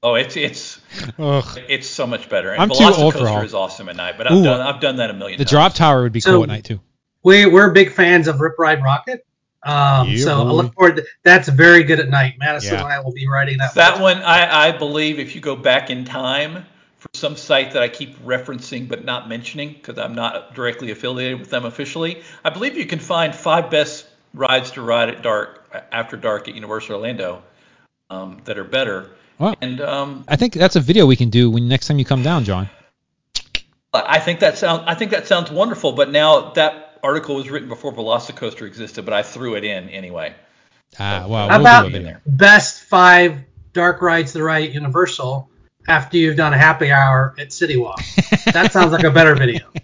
Oh, it's it's Ugh. It's so much better. And I'm too old for Velocicoaster Hulk. is awesome at night, but I've Ooh. done I've done that a million The times. drop tower would be So- cool at night too. We we're big fans of Rip Ride Rockit. Um, Yeah, so I look forward. To, that's very good at night. Madison Yeah. and I will be riding that. That one, I, I believe, if you go back in time for some site that I keep referencing but not mentioning because I'm not directly affiliated with them officially, I believe you can find five best rides to ride at dark after dark at Universal Orlando um, that are better. Wow. And um, I think that's a video we can do when next time you come down, Jon. I think that sounds I think that sounds wonderful. But now that article was written before Velocicoaster existed, but I threw it in anyway. Ah, well, How we'll about do best five dark rides to ride at Universal after you've done a happy hour at City Walk. that sounds like a better video.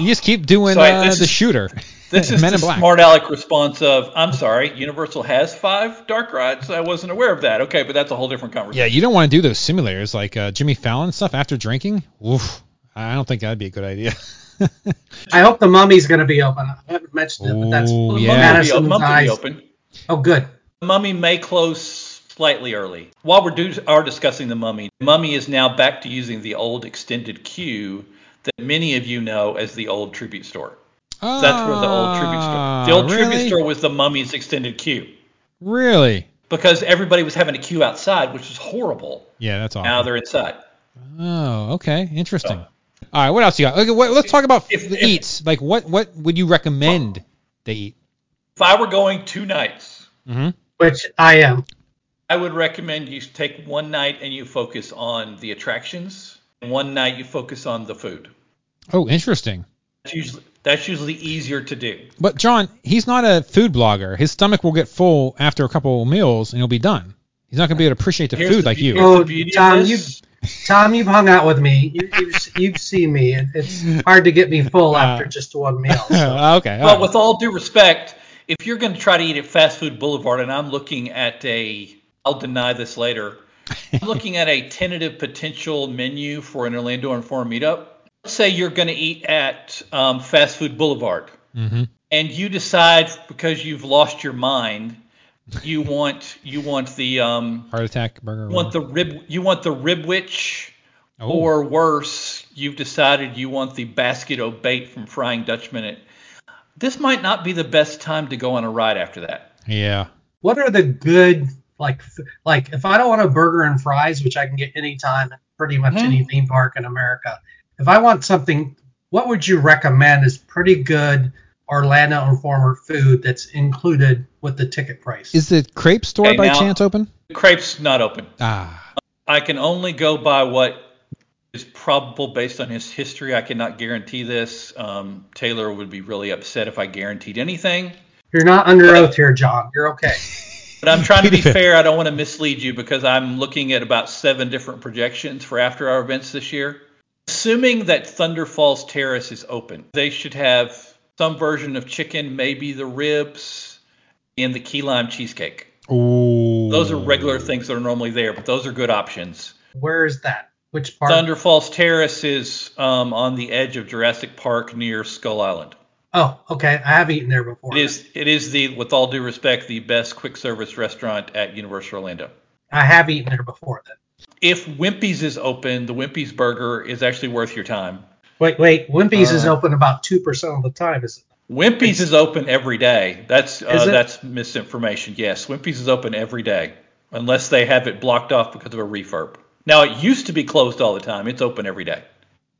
You just keep doing So uh, this the is- shooter. This is Men the in Black. smart aleck response of, I'm sorry, Universal has five dark rides. I wasn't aware of that. Okay, but that's a whole different conversation. Yeah, you don't want to do those simulators like uh, Jimmy Fallon stuff after drinking. Oof. I don't think that'd be a good idea. I hope the Mummy's going to be open. I haven't mentioned it, but that's Ooh, The yeah. Mummy be, Madison's Mummy be eyes. open. Oh, good. The Mummy may close slightly early. While we're do, are discussing the Mummy, the Mummy is now back to using the old extended queue that many of you know as the old tribute store. That's where the old tribute store. The old Ah, really? tribute store was the Mummy's extended queue Really? because everybody was having a queue outside, which was horrible. Yeah, that's awesome. Now they're inside. Oh, okay, interesting. All right, what else you got? Okay, what, let's talk about If- the if- eats. Like, what what would you recommend they eat? If I were going two nights, Mm-hmm. Which I am. I would recommend you take one night and you focus on the attractions, and one night you focus on the food. Oh, interesting. That's usually that's usually easier to do. But Jon, he's not a food blogger. His stomach will get full after a couple of meals, and he'll be done. He's not gonna be able to appreciate the Here's food the like you. Oh, the beauty of Tom, oh, this. Tom, you've hung out with me. You, you've, you've seen me. It, it's hard to get me full uh, after just one meal. So. Oh, okay. Well, right. Oh. with all due respect, if you're going to try to eat at Fast Food Boulevard, and I'm looking at a, I'll deny this later, I'm looking at a tentative potential menu for an Orlando Informer meetup. Let's say you're going to eat at um, Fast Food Boulevard, Mm-hmm. and you decide because you've lost your mind, you want you want the um, Heart attack burger. you want the rib you want the ribwich, Oh. or worse, you've decided you want the basket o' bait from Frying Dutchman. It, this might not be the best time to go on a ride after that. yeah. What are the good like like if I don't want a burger and fries, which I can get anytime at pretty much Mhm. any theme park in America, if I want something, what would you recommend is pretty good Orlando Informer food that's included with the ticket price? Is the crepe store Okay, by now- chance open? Crepe's not open. Ah. I can only go by what is probable based on his history. I cannot guarantee this. Um, Taylor would be really upset if I guaranteed anything. You're not under oath here, Jon. You're okay. But I'm trying to be fair. I don't want to mislead you because I'm looking at about seven different projections for after hour events this year. Assuming that Thunder Falls Terrace is open, they should have some version of chicken, maybe the ribs, and the key lime cheesecake. Ooh. Those are regular things that are normally there, but those are good options. Where is that? Which part? Thunder Falls Terrace is um, on the edge of Jurassic Park near Skull Island. Oh, okay. I have eaten there before. It is it is the with all due respect the best quick service restaurant at Universal Orlando. I have eaten there before then. If Wimpy's is open, the Wimpy's burger is actually worth your time. Wait, wait. Wimpy's is Uh, open about two percent of the time, is it? Wimpy's is open every day. That's uh, that's misinformation. Yes, Wimpy's is open every day unless they have it blocked off because of a refurb. Now it used to be closed all the time. It's open every day.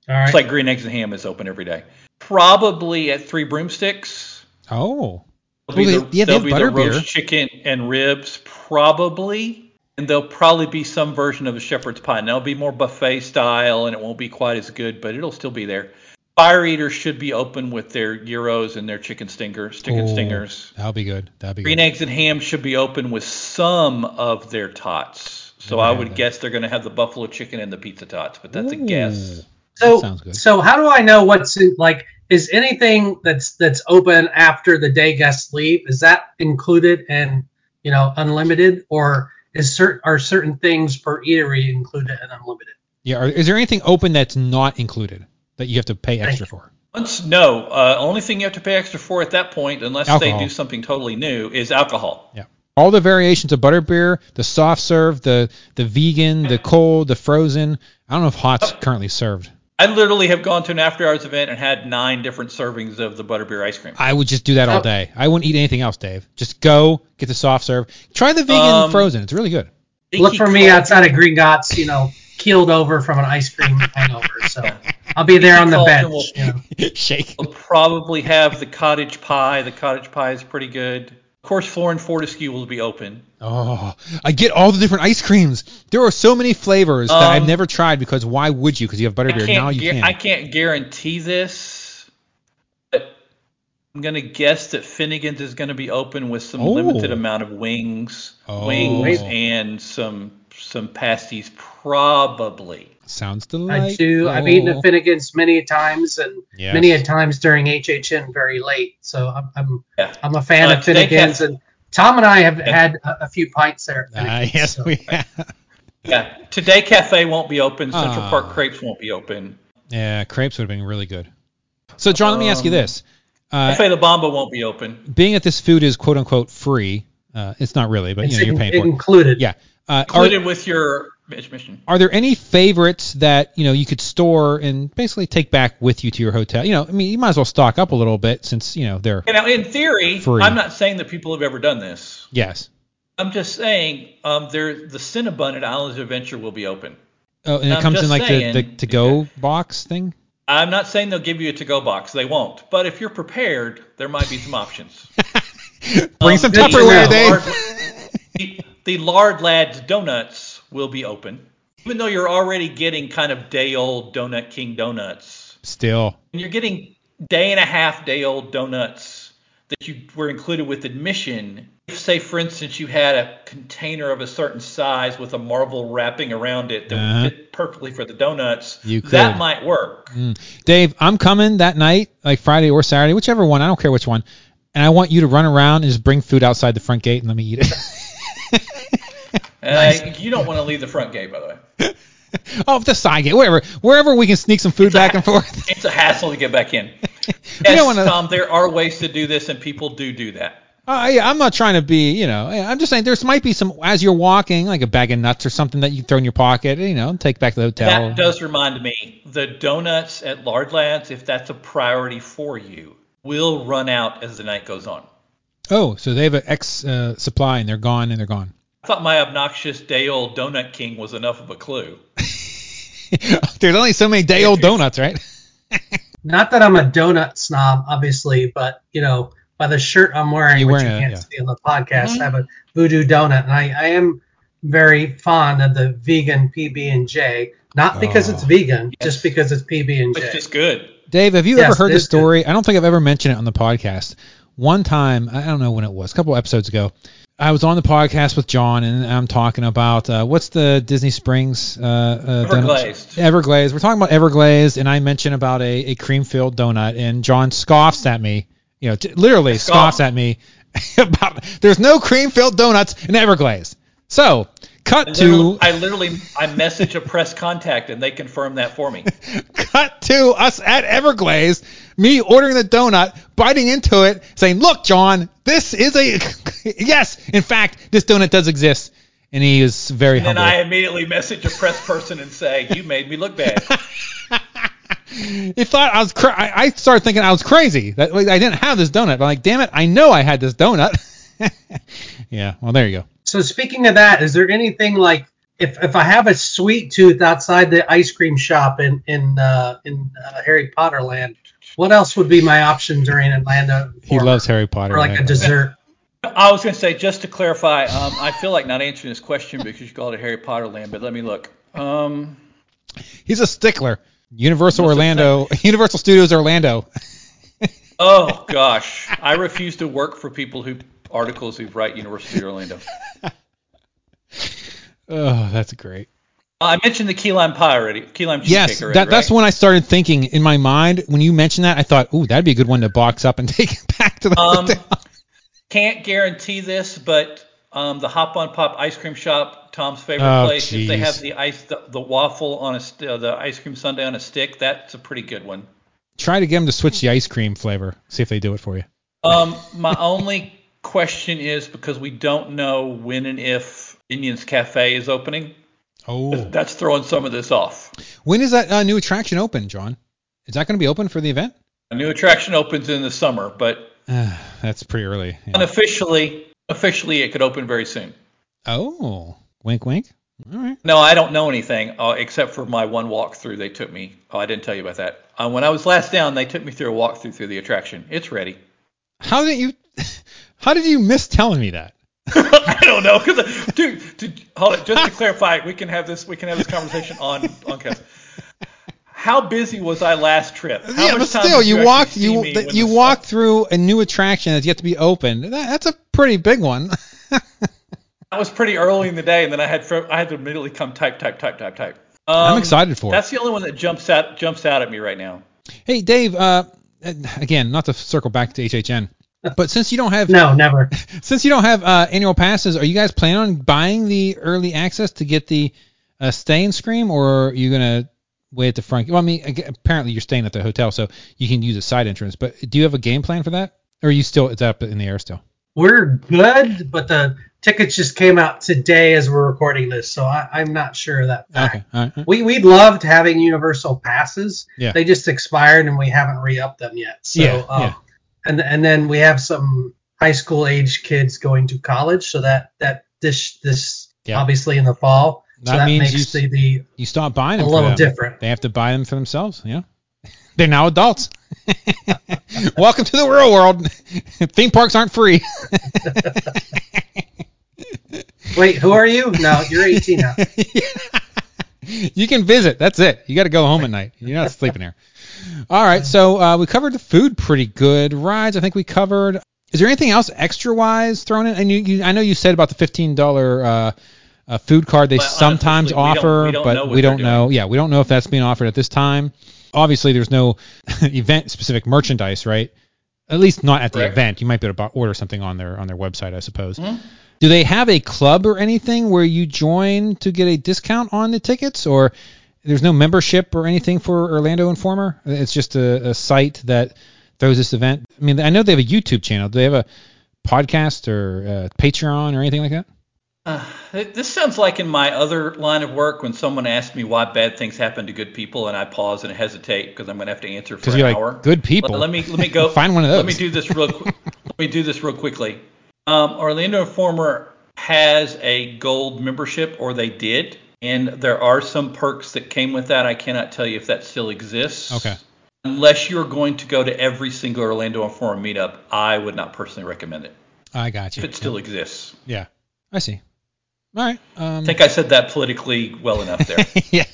All right. It's like Green Eggs and Ham is open every day. Probably at Three Broomsticks. Oh. There'll be Well, the, yeah, they be the butterbeer. roast chicken and ribs, probably. And there'll probably be some version of a shepherd's pie. Now it'll be more buffet style and it won't be quite as good, but it'll still be there. Fire Eaters should be open with their gyros and their chicken stingers, chicken Ooh, stingers. That'll be good. That'll be Green good. Eggs and Ham should be open with some of their tots. So Never I would guess they're going to have the buffalo chicken and the pizza tots, but that's a guess. So, That sounds good. so how do I know what's like? Is anything that's that's open after the day guests leave? Is that included and you know unlimited, or is certain are certain things per eatery included and unlimited? Yeah. Are, is there anything open that's not included that you have to pay extra for? Once no, uh, only thing you have to pay extra for at that point, unless Alcohol. they do something totally new, is alcohol. Yeah. All the variations of butterbeer, the soft serve, the the vegan, the cold, the frozen. I don't know if hot's currently served. I literally have gone to an after hours event and had nine different servings of the butterbeer ice cream. I would just do that all Oh. day. I wouldn't eat anything else, Dave. Just go get the soft serve. Try the vegan Um, frozen. It's really good. Look for me outside of Green Dots, you know, keeled over from an ice cream hangover. So I'll be there on the Cauldron bench. will- You know. Shake. We'll probably have the cottage pie. The cottage pie is pretty good. Of course, Florean Fortescue will be open. Oh, I get all the different ice creams. There are so many flavors that I've Um, never tried because why would you? Because you have butterbeer. Now you can't, you gu- can. I can't guarantee this, but I'm gonna guess that Finnegan's is gonna be open with some Oh. limited amount of wings, Oh. wings, and some some pasties, probably. Sounds delightful. I do. I've eaten at Finnegan's many times and Yes. many a times during HHN very late. So I'm I'm, Yeah. I'm a fan Uh, of Finnegan's Cafe- and Tom and I have had a, a few pints there. At Ah, yes, so- we have. Yeah. Today Cafe won't be open. Central Ah. Park Crepes won't be open. Yeah, crepes would have been really good. So, Jon, let me ask you Um, this: uh, Cafe La Bamba won't be open. being that this food is quote unquote free, uh, it's not really, but It's you know you're in- paying for it. included. Yeah. Uh, are, Included with your admission. are there any favorites that you know you could store and basically take back with you to your hotel? You know, I mean, you might as well stock up a little bit since you know they're You know, in theory, Free. I'm not saying that people have ever done this. yes. I'm just saying um, there the Cinnabon at Islands of Adventure will be open. Oh, and it comes in like saying, the, the to go box thing. I'm not saying they'll give you a to-go box. They won't. But if you're prepared, there might be some options. Bring Um, some Tupperware. Dave. The, the Lard Lads donuts will be open, even though you're already getting kind of day-old Donut King donuts. Still, And you're getting day and a half day-old donuts that you were included with admission. If, say, for instance, you had a container of a certain size with a marble wrapping around it that Uh-huh. would fit perfectly for the donuts, You that might work. Dave, I'm coming that night, like Friday or Saturday, whichever one. I don't care which one. And I want you to run around and just bring food outside the front gate and let me eat it. Uh, You don't want to leave the front gate, by the way. Oh, the side gate, wherever, wherever we can sneak some food back and forth. It's a hassle to get back in. Yes, wanna- Tom, there are ways to do this, and people do do that. Uh, yeah, I'm not trying to be, you know, I'm just saying there might be some as you're walking, like a bag of nuts or something that you throw in your pocket, you know, take back to the hotel. That does remind me, the donuts at Lard Lads, if that's a priority for you, will run out as the night goes on. Oh, so they have an X uh, supply and they're gone and they're gone. I thought my obnoxious day old donut king was enough of a clue. There's only so many day old donuts, right? Not that I'm a donut snob, obviously, but you know, by the shirt I'm wearing, You're which wearing you can't yeah. see on the podcast, Mhm. I have a voodoo donut, and I, I am very fond of the vegan PB and J. Not because Oh. it's vegan, Yes. just because it's PB and J. It's just good. Dave, have you Yes, ever heard it the is good. story? I don't think I've ever mentioned it on the podcast. One time, I don't know when it was, a couple episodes ago, I was on the podcast with Jon and I'm talking about uh, what's the Disney Springs uh, uh, donut- Everglazed. Everglazed. We're talking about Everglazed, and I mentioned about a, a cream filled donut, and Jon scoffs at me. You know, t- literally Scoff. scoffs at me about there's no cream filled donuts in Everglazed. So, cut I to I literally I message a press contact and they confirm that for me. cut to us at Everglazed, me ordering the donut, biting into it, saying, "Look, Jon, this is a yes. In fact, this donut does exist." And he is very And then humble. I immediately message a press person and say, "You made me look bad." he thought I was. Cra- I, I started thinking I was crazy that I didn't have this donut. But I'm like, damn it, I know I had this donut. yeah. Well, there you go. So speaking of that, is there anything like if if I have a sweet tooth outside the ice cream shop in in uh, in uh, Harry Potter Land, what else would be my option during Atlanta? He loves Harry Potter. for like a dessert. I was going to say, just to clarify, um, I feel like not answering this question because you called it Harry Potter Land, but let me look. Um, He's a stickler. Universal Orlando, Universal Studios Orlando. oh gosh, I refuse to work for people who articles who write University of Orlando. Oh, that's great. I mentioned the key lime pie already. Key lime cheesecake Yes, already. that, that's when I started thinking in my mind when you mentioned that. I thought, ooh, that'd be a good one to box up and take it back to the Um, hotel. can't guarantee this, but um, the Hop on Pop ice cream shop, Tom's favorite Oh, place, if they have the ice, the, the waffle on a, st- uh, the ice cream sundae on a stick, that's a pretty good one. Try to get them to switch the ice cream flavor. See if they do it for you. Um, my only question is because we don't know when and if Indians Cafe is opening. Oh, That's throwing some of this off. when is that uh, new attraction open, Jon? Is that going to be open for the event? A new attraction opens in the summer, but That's pretty early. yeah. unofficially, officially it could open very soon. Oh, wink, wink. All right. No, I don't know anything uh, except for my one walkthrough. They took me. Oh, I didn't tell you about that. Uh, when I was last down, they took me through a walkthrough through the attraction. It's ready. How did you? How did you miss telling me that? I don't know, cause dude, dude, hold it. Just to clarify, we can have this. We can have this conversation on on cast. How busy was I last trip? How yeah, much but still, you actually walked you me th- when you walked through a new attraction that's yet to be opened. That, that's a pretty big one. That was pretty early in the day, and then I had I had to immediately come type type type type type. Um, I'm excited for it. That's the only one that jumps out jumps out at me right now. Hey, Dave. Uh, again, not to circle back to HHN, but since you don't have No, never. since you don't have uh, annual passes, are you guys planning on buying the early access to get the uh, stay in Scream, or are you gonna wait at the front? Well, I mean, apparently you're staying at the hotel, so you can use a side entrance. But do you have a game plan for that, or are you still it's up in the air still? We're good, but the tickets just came out today as we're recording this, so I, I'm not sure of that. fact. Okay, all right. all right. We we loved having universal passes. Yeah. They just expired and we haven't re-upped them yet. So Yeah, um, yeah. And and then we have some high school age kids going to college, so that that this this Yeah. obviously in the fall. so That that means makes you- the, the You stop buying them. for little them. different. They have to buy them for themselves. Yeah. They're now adults. Welcome to the real world. Theme parks aren't free. Wait, who are you? No, you're 18 now. you can visit. That's it. You got to go home at night. You're not sleeping there. All right. So uh, we covered the food pretty good. Rides, I think we covered. Is there anything else extra wise thrown in? And you, you I know you said about the fifteen dollar uh, uh, food card they Well, sometimes honestly, we don't- offer, we don't but we don't know. Yeah, we don't know if that's being offered at this time. Obviously, there's no event specific merchandise, right? At least not at the Correct. event. You might be able to order something on their on their website, I suppose. Mhm. Do they have a club or anything where you join to get a discount on the tickets, or there's no membership or anything for Orlando Informer? It's just a, a site that throws this event. I mean, I know they have a YouTube channel. Do they have a podcast or uh, Patreon or anything like that? Uh, this sounds like in my other line of work when someone asks me why bad things happen to good people, and I pause and hesitate because I'm going to have to answer for an you're hour. Like, good people. Let, let, me let me go. Find one of those. Let me do this real. let me do this real quickly. Um, Orlando Informer has a gold membership, or they did, and there are some perks that came with that. I cannot tell you if that still exists. Okay. Unless you're going to go to every single Orlando Informer meetup, I would not personally recommend it. I got you. If it still exists. Yeah, I see. All right. Um, I think I said that politically well enough there. yeah.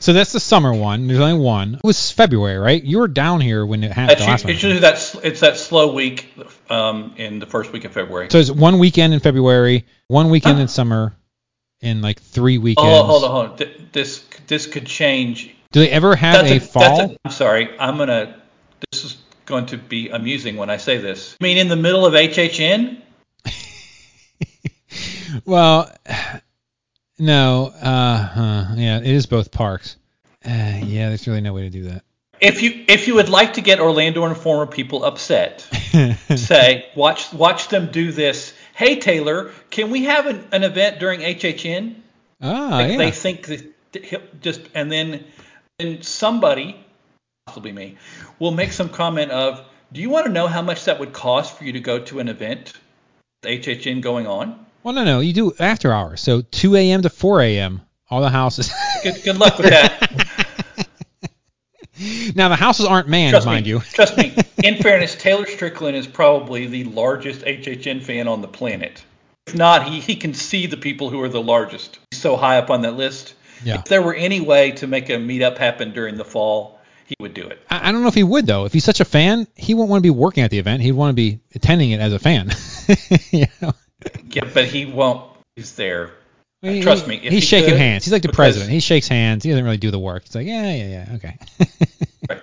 So that's the summer one. There's only one. It was February, right? You were down here when it happened. It's, it's usually that it's that slow week um, in the first week of February. So it's one weekend in February, one weekend huh? in summer, and like three weekends. Oh, hold on, hold on. This this could change. Do they ever have a, a fall? A, I'm sorry. I'm gonna. This is going to be amusing when I say this. I mean, in the middle of HHN. well, no. Uh, huh, yeah, it is both parks. Uh, yeah, there's really no way to do that. If you if you would like to get Orlando Informer people upset, say watch watch them do this. Hey Taylor, can we have an, an event during HHN? Ah, like yeah. They think that just and then and somebody, possibly me, will make some comment of, "Do you want to know how much that would cost for you to go to an event, HHN going on?" Well, no, no, you do after hours, so 2 a.m. to 4 a.m. All the houses. good, good luck with that. now the houses aren't manned, trust mind me, you. trust me. In fairness, Taylor Strickland is probably the largest HHN fan on the planet. If not, he, he can see the people who are the largest. He's so high up on that list. Yeah. If there were any way to make a meetup happen during the fall, he would do it. I, I don't know if he would though. If he's such a fan, he won't want to be working at the event. He'd want to be attending it as a fan. you know? Yeah, but he won't. He's there. He, Trust me. he's shaking could, hands. He's like the president. He shakes hands. He doesn't really do the work. He's like, yeah, yeah, yeah, okay. right.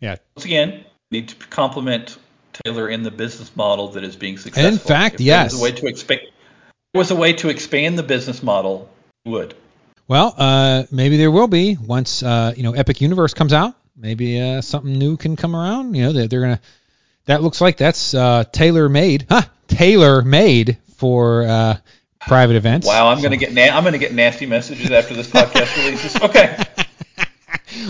Yeah. Once again, need to compliment Taylor in the business model that is being successful. In fact, if yes. There was a way to expand. Was a way to expand the business model. Would. Well, uh, maybe there will be once uh, you know Epic Universe comes out. Maybe uh, something new can come around. You know, they're, they're gonna. That looks like that's uh, tailor made, huh? Tailor made for uh, private events. Wow, I'm gonna get na- I'm gonna get nasty messages after this podcast releases. Okay.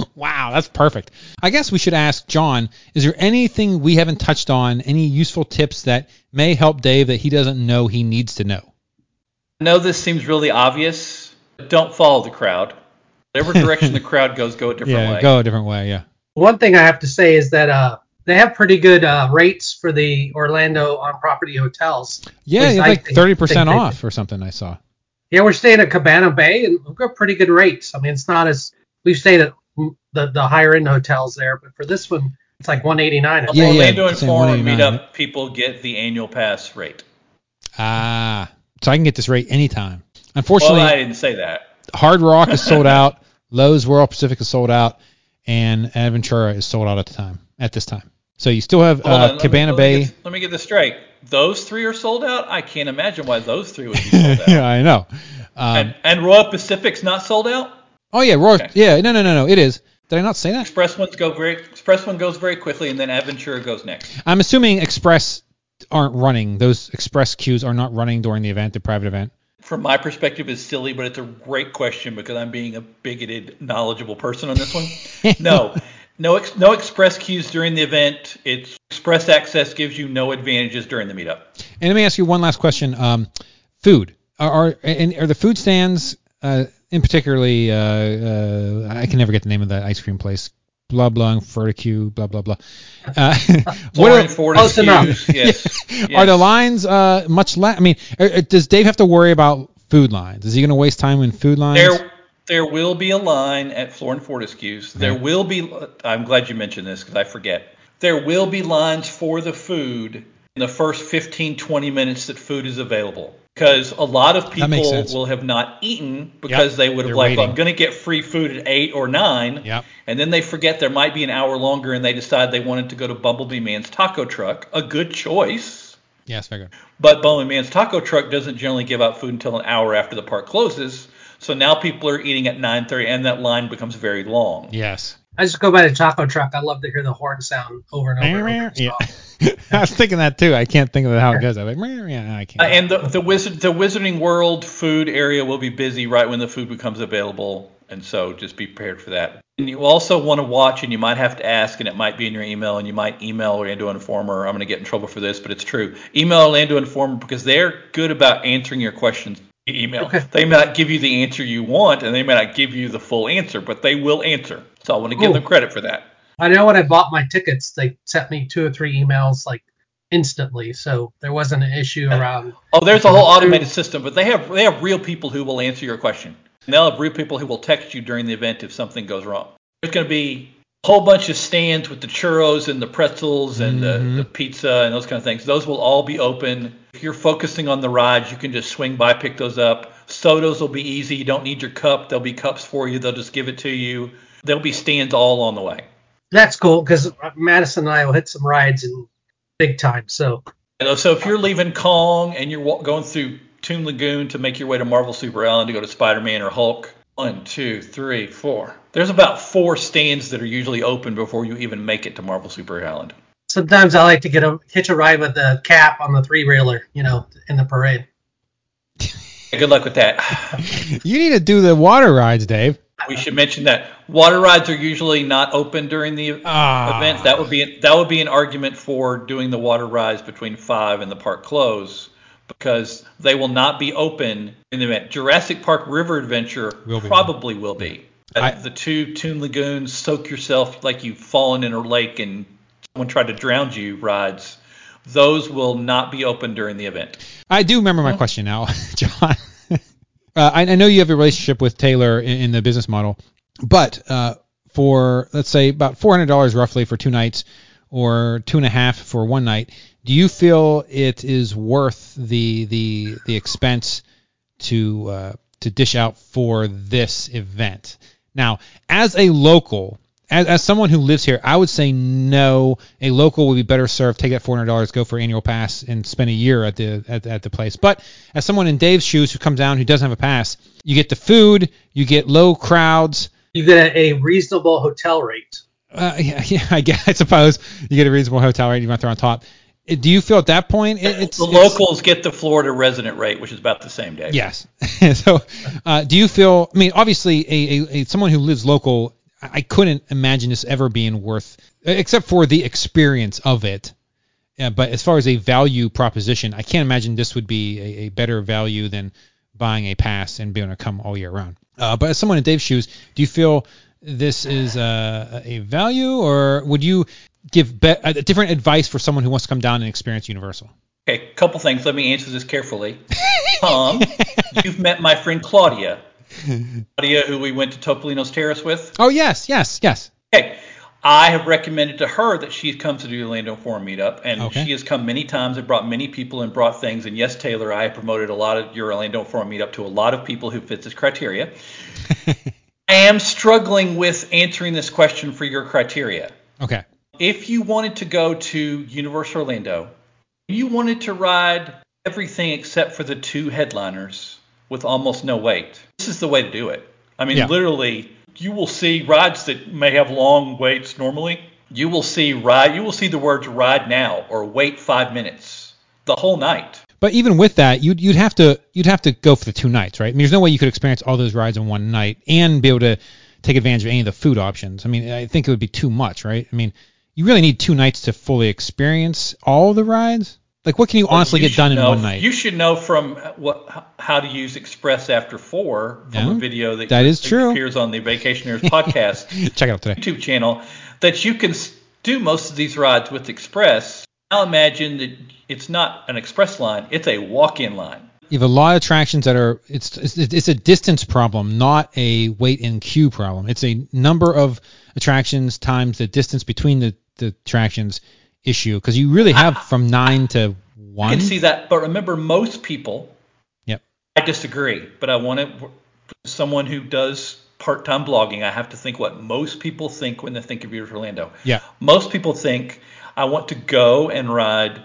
wow, that's perfect. I guess we should ask Jon: Is there anything we haven't touched on? Any useful tips that may help Dave that he doesn't know he needs to know? I know this seems really obvious, but don't follow the crowd. Whatever direction the crowd goes, go a different yeah, way. go a different way. Yeah. One thing I have to say is that uh, they have pretty good uh, rates for the Orlando on property hotels. Yeah, it's like thirty percent off or something. I saw. Yeah, we're staying at Cabana Bay, and we've got pretty good rates. I mean, it's not as we've stayed at the the higher end hotels there, but for this one, it's like 189. Yeah, yeah, Orlando it's in Informer 189, meetup people get the annual pass rate. Ah, so I can get this rate anytime. Well, Unfortunately, I didn't say that. Hard Rock is sold out. Loews Royal Pacific is sold out, and Aventura is sold out at the time. At this time, so you still have Hold on, uh, let me- Cabana let me Bay. get- let me get this straight. Those three are sold out. I can't imagine why those three would be sold out. yeah, I know. Um, and, and Royal Pacific's not sold out. oh yeah, Royal. okay. Yeah, no, no, no, no. It is. Did I not say that? Express ones go very. Express one goes very quickly, and then Aventura goes next. I'm assuming Express aren't running. Those Express queues are not running during the event, the private event. From my perspective, is silly, but it's a great question because I'm being a bigoted, knowledgeable person on this one. no, no, ex, no express queues during the event. It's express access gives you no advantages during the meetup. And let me ask you one last question. Um, food are are, and are the food stands uh, in particularly? Uh, uh, I can never get the name of that ice cream place. Blah blah Ferticue, blah blah blah. Uh, what are, Ford close enough. queues, Yes. are the lines uh, much less? I mean, uh, uh, does Dave have to worry about food lines? Is he going to waste time in food lines? There, there will be a line at Florean Fortescue's. Mm-hmm. There Okay. will be. I'm glad you mentioned this because I forget. There will be lines for the food in the first 15, 20 minutes that food is available. Because a lot of people will have not eaten because they would have like, waiting. I'm going to get free food at eight or nine. Yep. And then they forget there might be an hour longer, and they decide they wanted to go to Bumblebee Man's Taco Truck. A good choice. Yes, very good. But Bowling Man's Taco Truck doesn't generally give out food until an hour after the park closes. So now people are eating at 9:30, and that line becomes very long. Yes. I just go by the taco truck. I love to hear the horn sound over and over. and over. Yeah. I was thinking that too. I can't think of how it goes. I'm like, yeah, I Uh, can't. and the the wizard the Wizarding World food area will be busy right when the food becomes available, and so just be prepared for that. And you also want to watch, and you might have to ask, and it might be in your email, and you might email Orlando Informer. I'm going to get in trouble for this, but it's true. Email Orlando Informer because they're good about answering your questions. Email. Okay. They may not give you the answer you want, and they may not give you the full answer, but they will answer. So I want to give them credit for that. I know when I bought my tickets, they sent me two or three emails like instantly, so there wasn't an issue around. Oh, there's a whole automated system, but they have they have real people who will answer your question. And they'll have real people who will text you during the event if something goes wrong. There's going to be whole bunch of stands with the churros and the pretzels and the, mm-hmm. the pizza and those kind of things. Those will all be open. If you're focusing on the rides, you can just swing by, pick those up. Sodas will be easy. You don't need your cup. There'll be cups for you. They'll just give it to you. There'll be stands all on the way. That's cool because Madison and I will hit some rides in big time. So So if you're leaving Kong and you're going through Toon Lagoon to make your way to Marvel Super Island to go to Spider-Man or Hulk, one, two, three, four. There's about four stands that are usually open before you even make it to Marvel Super Island. sometimes I like to get a hitch a ride with the cap on the three railer, you know, in the parade. Good luck with that. You need to do the water rides, Dave. We should mention that water rides are usually not open during the Ah. event. That would be that would be an argument for doing the water rides between five and the park close because they will not be open in the event. Jurassic Park River Adventure Will be. probably will be. I- the two Toon Lagoons, soak yourself like you've fallen in a lake and someone tried to drown you rides. Those will not be open during the event. I do remember my question now, Jon. uh, I, I know you have a relationship with Taylor in, in the business model, but uh, for let's say about four hundred dollars roughly for two nights, or two and a half for one night, do you feel it is worth the the the expense to uh, to dish out for this event? Now, as a local, as, as someone who lives here, I would say no. A local would be better served. Take that four hundred dollars, go for annual pass, and spend a year at the at, at the place. But as someone in Dave's shoes who comes down who doesn't have a pass, you get the food, you get low crowds. You get a, reasonable hotel rate. Uh, yeah, yeah, I guess I suppose you get a reasonable hotel rate. You want to throw on top. Do you feel at that point it, it's The it's- locals get the Florida resident rate, which is about the same day. Yes. so, uh, do you feel? I mean, obviously, a, a, a someone who lives local, I I couldn't imagine this ever being worth, except for the experience of it. Yeah, but as far as a value proposition, I can't imagine this would be a, a better value than buying a pass and being able to come all year round. Uh, but as someone in Dave's shoes, do you feel this is uh, a value, or would you give be- uh, different advice for someone who wants to come down and experience Universal? Okay, couple things. Let me answer this carefully. Tom, you've met my friend Claudia. Claudia, who we went to Topolino's Terrace with. Oh yes, yes, yes. Okay, I have recommended to her that she comes to the Orlando Informer meetup, and Okay. she has come many times and brought many people and brought things. And yes, Taylor, I have promoted a lot of your Orlando Informer meetup to a lot of people who fit this criteria. I am struggling with answering this question for your criteria. Okay. If you wanted to go to Universal Orlando, you wanted to ride everything except for the two headliners with almost no wait. This is the way to do it. I mean, Yeah. literally, you will see rides that may have long waits normally. You will see ride. You will see the words "ride now" or "wait five minutes" the whole night. But even with that, you'd you'd have to you'd have to go for the two nights, right? I mean, there's no way you could experience all those rides in one night and be able to take advantage of any of the food options. I mean, I think it would be too much, right? I mean, you really need two nights to fully experience all the rides. Like, what can you honestly You get done should in one night? You should know from uh, what how to use Express After Four from Yeah, a video that, that is true. appears on the Vacationeers podcast. Check it out today. YouTube channel that you can do most of these rides with Express. Now imagine that it's not an express line; it's a walk-in line. You have a lot of attractions that are it's it's, it's a distance problem, not a wait and queue problem. It's a number of attractions times the distance between the, the attractions issue because you really have from nine to one. I can see that, but remember, most people. Yep. I disagree, but I want to. Someone who does part-time blogging, I have to think what most people think when they think of Universal Orlando. Yeah. Most people think I want to go and ride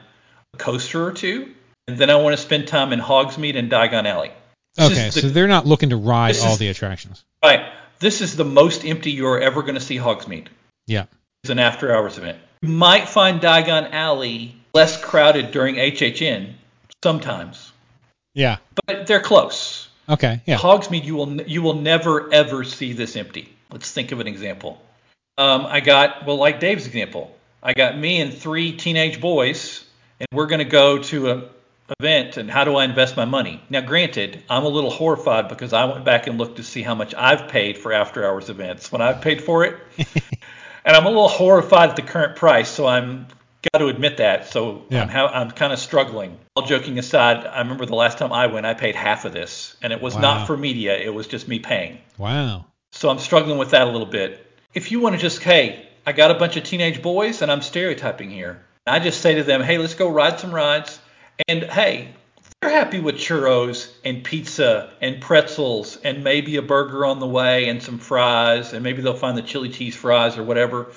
a coaster or two, and then I want to spend time in Hogsmeade and Diagon Alley. This Okay, the- so they're not looking to ride all is- the attractions. Right. This is the most empty you're ever going to see Hogsmeade. Yeah. An after hours event. You might find Diagon Alley less crowded during HHN sometimes, Yeah. but they're close. Okay. Yeah. Hogsmeade, you will you will never ever see this empty. Let's think of an example. Um, I got well, like Dave's example. I got me and three teenage boys, and we're going to go to a event. And how do I invest my money? Now, granted, I'm a little horrified because I went back and looked to see how much I've paid for after hours events when I've paid for it, and I'm a little horrified at the current price. So I'm got to admit that. So Yeah. I'm, how, I'm kind of struggling. All joking aside, I remember the last time I went, I paid half of this, and it was Wow. not for media. It was just me paying. Wow. So I'm struggling with that a little bit. If you want to just, hey, I got a bunch of teenage boys, and I'm stereotyping here. I just say to them, hey, let's go ride some rides. And hey, they're happy with churros and pizza and pretzels and maybe a burger on the way and some fries, and maybe they'll find the chili cheese fries or whatever.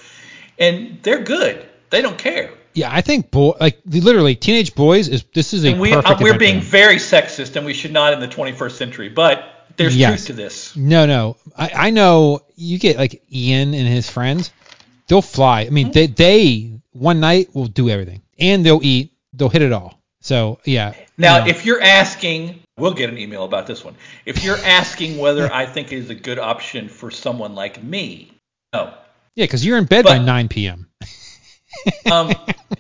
And they're good. They don't care. Yeah, I think boy, like literally, teenage boys is this is a And we, perfect. uh, we're being them. very sexist, and we should not in the 21st century. But there's Yes. truth to this. No, no. I, I know you get like Ian and his friends. They'll fly. I mean, they they one night will do everything, and they'll eat. They'll hit it all. So yeah. Now, no. if you're asking, we'll get an email about this one. If you're asking whether I think it is a good option for someone like me, no. yeah, because you're in bed by 9 p.m. Um,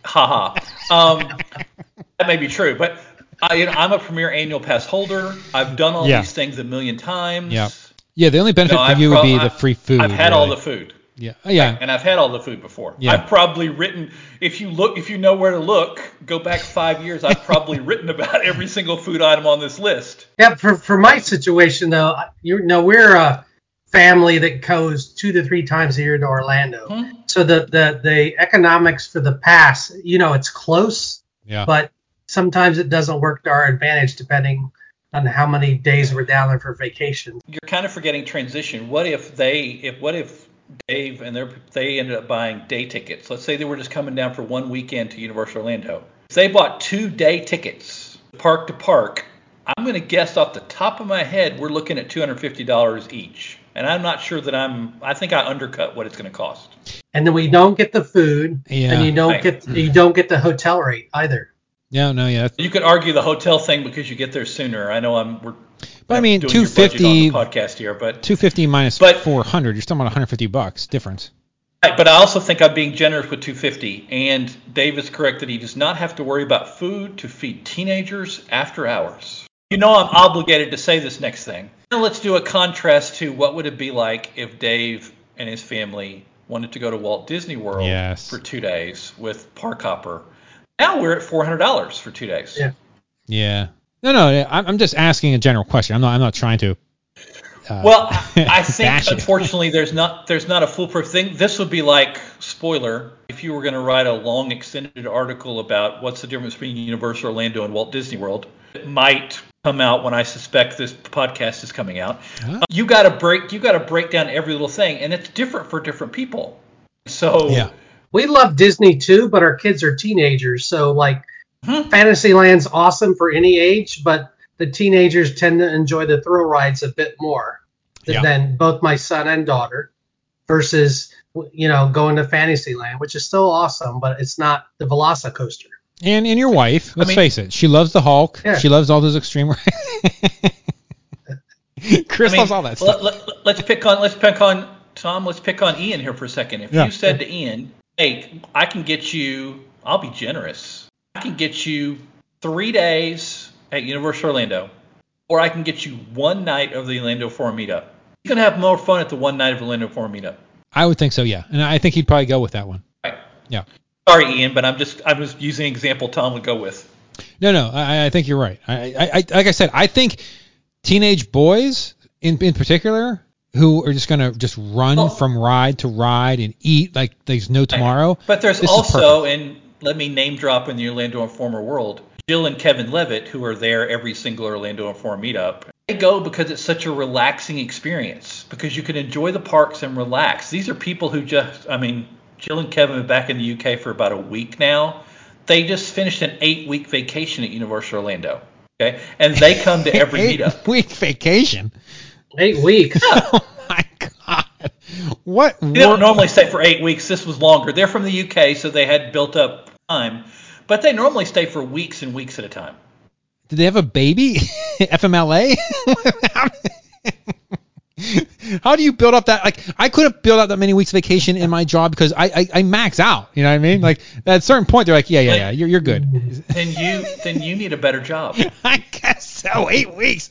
haha. Um, that may be true, but I, you know, I'm a Premier Annual Pass holder. I've done all Yeah. these things a million times. Yeah. Yeah, the only benefit No, for I've you would prob- be the free food. I've had all the food. Yeah. Oh, yeah. And I've had all the food before. Yeah. I've probably written if you look if you know where to look, go back five years, I've probably written about every single food item on this list. Yeah, for for my situation though, you know, we're a family that goes two to three times a year to Orlando. Hmm. So the the the economics for the pass, you know, it's close, Yeah. but sometimes it doesn't work to our advantage depending on how many days we're down there for vacation. You're kind of forgetting transition. What if they if what if Dave and their they ended up buying day tickets? Let's say they were just coming down for one weekend to Universal Orlando. If they bought two day tickets, park to park, I'm going to guess off the top of my head we're looking at $250 each. And I'm not sure that I'm I think I undercut what it's going to cost. And then we don't get the food, Yeah. and you don't Right. get you don't get the hotel rate either. Yeah. No. Yeah. You could argue the hotel thing because you get there sooner. I know I'm we're But I mean, doing your budget 250 podcast here, but 250 minus But- 400. You're still on 150 bucks difference. Right, but I also think I'm being generous with 250. And Dave is correct that he does not have to worry about food to feed teenagers after hours. You know I'm obligated to say this next thing. Now let's do a contrast to what would it be like if Dave and his family wanted to go to Walt Disney World Yes. for two days with Park Hopper. Now we're at $400 for two days. Yeah. Yeah. No, no. I'm, I'm just asking a general question. I'm not. I'm not trying to. Uh, Well, I I think bash it. unfortunately there's not there's not a foolproof thing. This would be like spoiler if you were going to write a long extended article about what's the difference between Universal Orlando and Walt Disney World. It might come out when I suspect this podcast is coming out. Ah. You got to break you got to break down every little thing, and it's different for different people. So Yeah. We love Disney too, but our kids are teenagers, so like Mhm. Fantasyland's awesome for any age, but the teenagers tend to enjoy the thrill rides a bit more th- Yeah. than both my son and daughter versus you know going to Fantasyland, which is still awesome, but it's not the Velocicoaster. And and your wife, let's mean- face it, she loves the Hulk. Yeah. She loves all those extreme. Rides. Chris I mean, loves all that stuff. Let, us pick on let's pick on Tom. Let's pick on Ian here for a second. If Yeah. you said to Ian, "Hey, I can get you. I'll be generous. I can get you three days at Universal Orlando, or I can get you one night of the Orlando Informer meetup. You're gonna have more fun at the one night of Orlando Informer meetup." I would think so, yeah. And I think he'd probably go with that one. Right. Yeah. Sorry, Ian, but I'm just I'm just using an example Tom would go with. No, no, I, I think you're right. I, I, I, like I said, I think teenage boys in in particular who are just gonna just run Well- from ride to ride and eat like there's no tomorrow. But there's also, and let me name drop in the Orlando Informer world, Jill and Kevin Levitt, who are there every single Orlando Informer meetup. They go because it's such a relaxing experience, because you can enjoy the parks and relax. These are people who just, I mean, Jill and Kevin have been back in the UK for about a week now. they just finished an eight week vacation at Universal Orlando. Okay, and they come to every Eight meetup. week vacation. Eight weeks. Oh my god. What? They don't normally stay for eight weeks. This was longer. They're from the UK, so they had built up time, but they normally stay for weeks and weeks at a time. Did they have a baby? FMLA? How do you build up that? Like, I couldn't build up that many weeks vacation in my job because I, I, I max out. You know what I mean? Like, at a certain point, they're like, yeah, yeah, yeah, you're, you're good. Then you then you need a better job. I guess so. Eight weeks.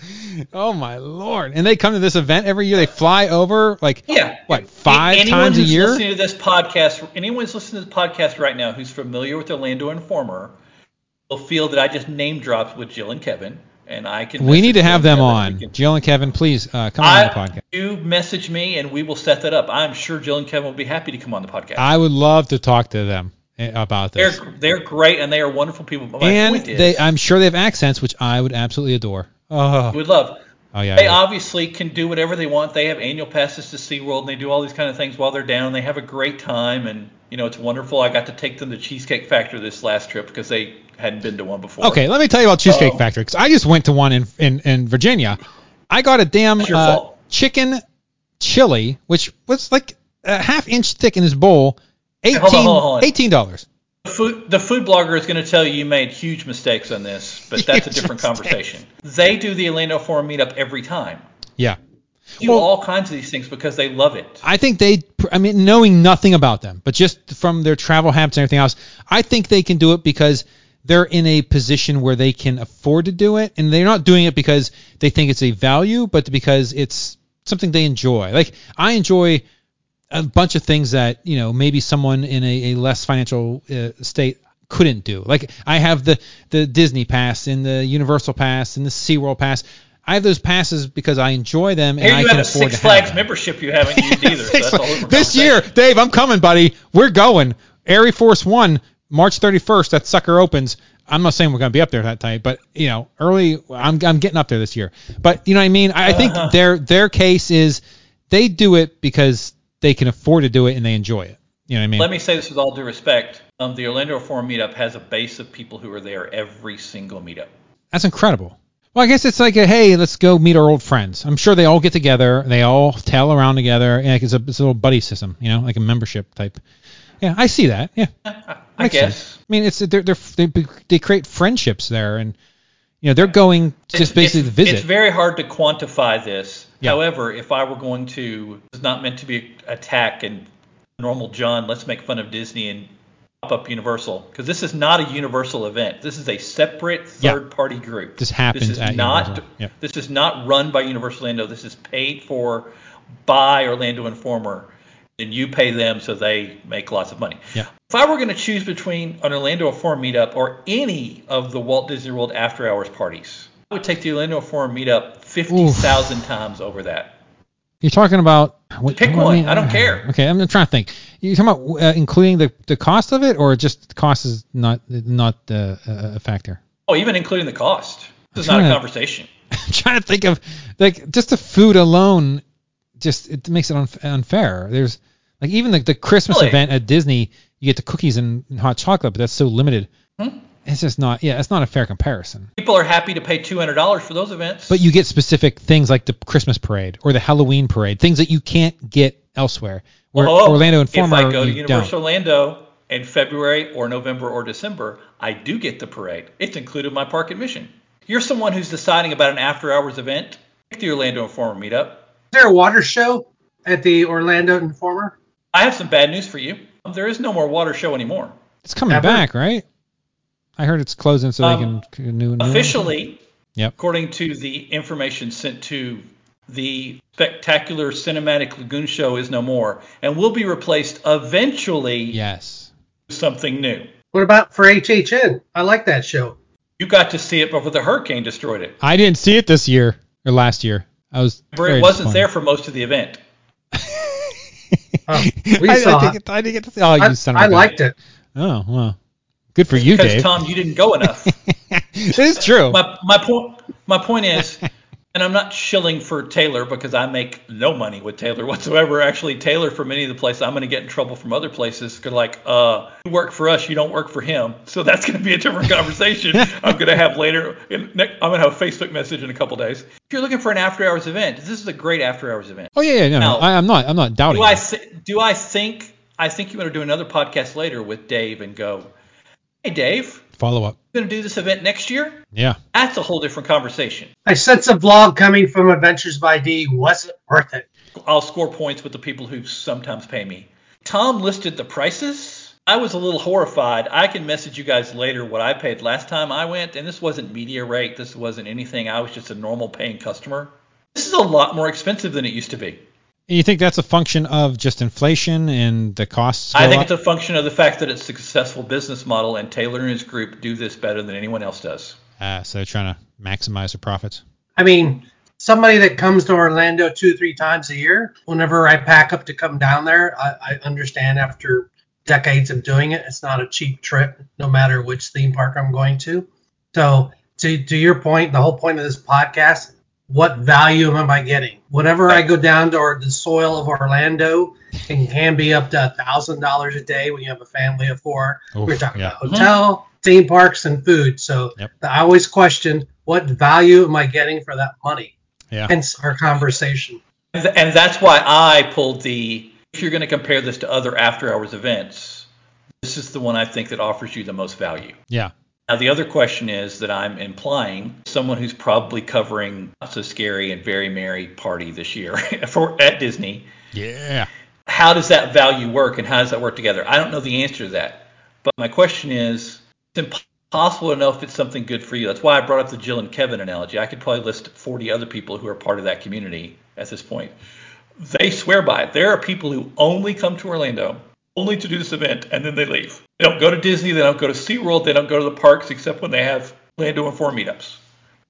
Oh my lord! And they come to this event every year. They fly over like Yeah. what five Anyone times a who's year? listening to this podcast, anyone who's listening to this podcast right now who's familiar with Orlando Informer will feel that I just name dropped with Jill and Kevin, and I can. We need to have them on. Can- Jill and Kevin, please uh, come on the podcast. you message me and we will set that up. I'm sure Jill and Kevin will be happy to come on the podcast. I would love to talk to them eh, about they're this. they're great and they are wonderful people. But my and point is, they, I'm sure they have accents, which I would absolutely adore. Oh, would love. Oh yeah. They yeah. obviously can do whatever they want. They have annual passes to SeaWorld and they do all these kind of things while they're down. They have a great time and you know it's wonderful. I got to take them to Cheesecake Factory this last trip because they hadn't been to one before. Okay, let me tell you about Cheesecake Uh-oh. Factory because I just went to one in in, in Virginia. I got a damn uh, chicken chili, which was like a half inch thick in this bowl. Eighteen dollars. The food, the food blogger is going to tell you you made huge mistakes on this, but that's a different conversation. They do the Orlando Informer meetup every time. Yeah. Do Well- all kinds of these things because they love it. I think they, I mean, knowing nothing about them, but just from their travel habits and everything else, I think they can do it because they're in a position where they can afford to do it, and they're not doing it because they think it's a value, but because it's something they enjoy. Like I enjoy a bunch of things that you know maybe someone in a, a less financial uh, state couldn't do. Like I have the the Disney pass and the Universal pass and the SeaWorld pass. I have those passes because I enjoy them and I you can have a afford Six to Flags have them. membership you haven't used either. so that's a whole different this year. Dave, I'm coming, buddy. We're going. Air Force One, March 31st. That sucker opens. I'm not saying we're going to be up there that tight, but you know, early. I'm I'm getting up there this year. But you know what I mean. I, I think Uh-huh. their their case is they do it because they can afford to do it and they enjoy it. You know what I mean? Let me say this with all due respect. Um, the Orlando Informer meetup has a base of people who are there every single meetup. That's incredible. Well, I guess it's like a hey, let's go meet our old friends. I'm sure they all get together, they all tail around together, and it's a it's a little buddy system, you know, like a membership type. Yeah, I see that. Yeah, I Makes guess. sense. I mean, it's they're, they're they they create friendships there, and you know they're going just It's- basically it's, to visit. It's very hard to quantify this. Yeah. However, if I were going to, it's not meant to be attack and normal Jon. Let's make fun of Disney and pop up Universal because this is not a Universal event. This is a separate Yeah. third-party group. This happens This is not. Yep. This is not run by Universal Orlando. This is paid for by Orlando Informer, and you pay them so they make lots of money. Yeah. If I were going to choose between an Orlando Informer meetup or any of the Walt Disney World after hours parties, I would take the Orlando Informer meetup 50,000 times over that. You're talking about what, Pick one. I don't care. Okay, I'm trying to think. You're talking about uh, including the, the cost of it, or just the cost is not not uh, a factor. Oh, even including the cost. This is not a to- conversation. I'm trying to think of like just the food alone, just it makes it unf- unfair. There's like even the, the Christmas Really? event at Disney, you get the cookies and, and hot chocolate, but that's so limited. Hmm? It's just not. Yeah, it's not a fair comparison. People are happy to pay $200 for those events. But you get specific things like the Christmas parade or the Halloween parade, things that you can't get elsewhere. Where oh, oh, Orlando Informer, If I go to you Universal don't. Orlando in February or November or December, I do get the parade. It's included in my park admission. You're someone who's deciding about an after hours event. Pick the Orlando Informer meetup. Is there a water show at the Orlando Informer? I have some bad news for you. There is no more water show anymore. It's coming Ever? back, right? I heard it's closing so Um, they can new, new Officially, Yep. according to the information sent to the spectacular cinematic lagoon show is no more and will be replaced eventually Yes. with something new. What about for HHN? I like that show. You got to see it before the hurricane destroyed it. I didn't see it this year or last year. I was. Very it wasn't there for most of the event. Oh, we I, saw I, didn't it. get, I didn't get to see. Oh, you I, son of I a gun. liked it. Oh well, good for you, Because Dave. Tom, you didn't go enough. it is true. my my point my point is And I'm not shilling for Taylor because I make no money with Taylor whatsoever. Actually, Taylor for many of the places I'm going to get in trouble from other places. Cause like, uh, you work for us, you don't work for him. So that's going to be a different conversation. I'm going to have later. In, I'm going to have a Facebook message in a couple days. If you're looking for an after hours event, this is a great after hours event. Oh yeah, yeah, no, Now, I, I'm not, I'm not doubting. Do I do I think I think you want to do another podcast later with Dave and go, hey Dave, Follow up. going to do this event next year? Yeah. That's a whole different conversation. I sense a vlog coming from Adventures by D. wasn't worth it? I'll score points with the people who sometimes pay me. Tom listed the prices. I was a little horrified. I can message you guys later what I paid last time I went, and this wasn't media rate. This wasn't anything. I was just a normal paying customer. This is a lot more expensive than it used to be. And you think that's a function of just inflation and the costs? I think up? it's a function of the fact that it's a successful business model, and Taylor and his group do this better than anyone else does. Ah, so they're trying to maximize their profits. I mean, somebody that comes to Orlando two, three times a year, whenever I pack up to come down there, I, I understand after decades of doing it, it's not a cheap trip, no matter which theme park I'm going to. So, to, to your point, the whole point of this podcast, what value am I getting? Whenever I go down to or the soil of Orlando, it can be up to a thousand dollars a day when you have a family of four. Oof, We're talking yeah. about mm-hmm. hotel, theme parks, and food. So Yep. I always question what value am I getting for that money? Yeah. Hence our conversation. And that's why I pulled the. If you're going to compare this to other after hours events, this is the one I think that offers you the most value. Yeah. Now, the other question is that I'm implying someone who's probably covering Not So Scary and Very Merry Party this year for at Disney. Yeah. How does that value work and how does that work together? I don't know the answer to that. But my question is it's impossible to know if it's something good for you. That's why I brought up the Jill and Kevin analogy. I could probably list 40 other people who are part of that community at this point. They swear by it. There are people who only come to Orlando only to do this event and then they leave. They don't go to Disney, they don't go to SeaWorld, they don't go to the parks except when they have Orlando Informer meetups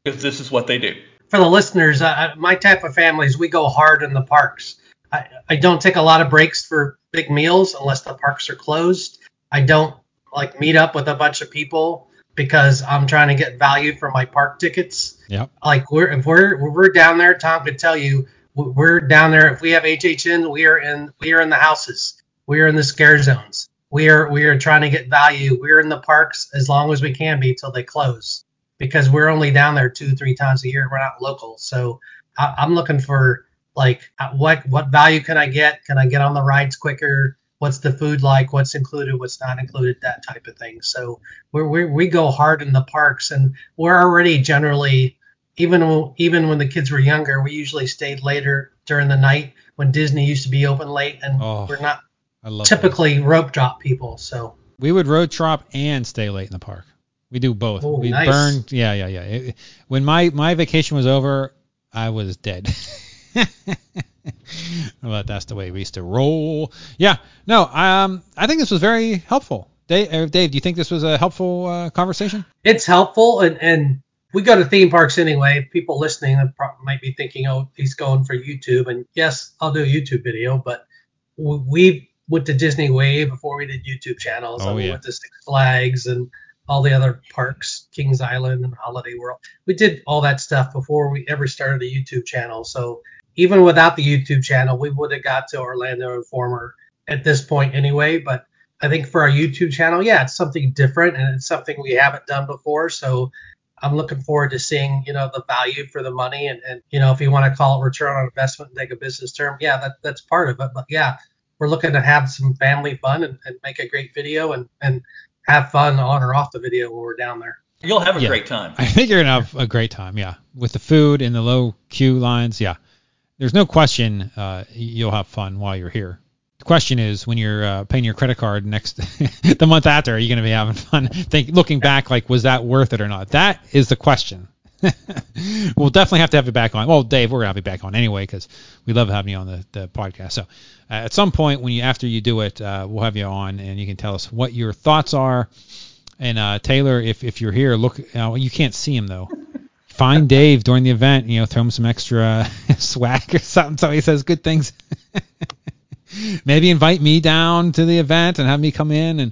because this is what they do. For the listeners, uh, my type of families, we go hard in the parks. I, I don't take a lot of breaks for big meals unless the parks are closed. I don't like meet up with a bunch of people because I'm trying to get value for my park tickets. Yeah. like we're if we're if we're down there, Tom could tell you we're down there. If we have HHN, we are in we are in the houses. We are in the scare zones. We are we are trying to get value. We're in the parks as long as we can be till they close because we're only down there two three times a year. We're not local, so I, I'm looking for like what what value can I get? Can I get on the rides quicker? What's the food like? What's included? What's not included? That type of thing. So we're, we we go hard in the parks, and we're already generally even even when the kids were younger, we usually stayed later during the night when Disney used to be open late, and Oh, we're not I love that. typically rope drop people. So We would rope drop and stay late in the park. We do both. Oh, we nice. burn. Yeah, yeah, yeah. It- when my my vacation was over, I was dead. but that's the way we used to roll. Yeah. No. Um. I think this was very helpful. Dave, uh, Dave, do you think this was a helpful uh, conversation? it's helpful, and and we go to theme parks anyway. People listening might be thinking, oh, he's going for YouTube, and yes, I'll do a YouTube video, but we went to Disney way before we did YouTube channels. Oh, and we yeah. went to Six Flags and all the other parks, Kings Island and Holiday World. We did all that stuff before we ever started a YouTube channel. So even without the YouTube channel, we would have got to Orlando Informer at this point anyway. But I think for our YouTube channel, yeah, it's something different and it's something we haven't done before. So I'm looking forward to seeing, you know, the value for the money and, and you know, if you want to call it return on investment and take a business term, yeah, that, that's part of it. But yeah, we're looking to have some family fun and, and make a great video and, and have fun on or off the video when we're down there. You'll have a Yeah. great time. I think you're gonna have a great time. Yeah, with the food and the low queue lines. Yeah, there's no question uh, you'll have fun while you're here. The question is when you're uh, paying your credit card next the month after, are you going to be having fun? Think looking back, like was that worth it or not? That is the question. We'll definitely have to have you back on. Well, Dave, we're gonna have you back on anyway because we love having you on the, the podcast. So uh, at some point when you after you do it, uh, we'll have you on and you can tell us what your thoughts are. And uh, Taylor, if if you're here, look. Uh, you can't see him though. Find Dave during the event. You know, throw him some extra swag or something so he says good things. Maybe invite me down to the event and have me come in and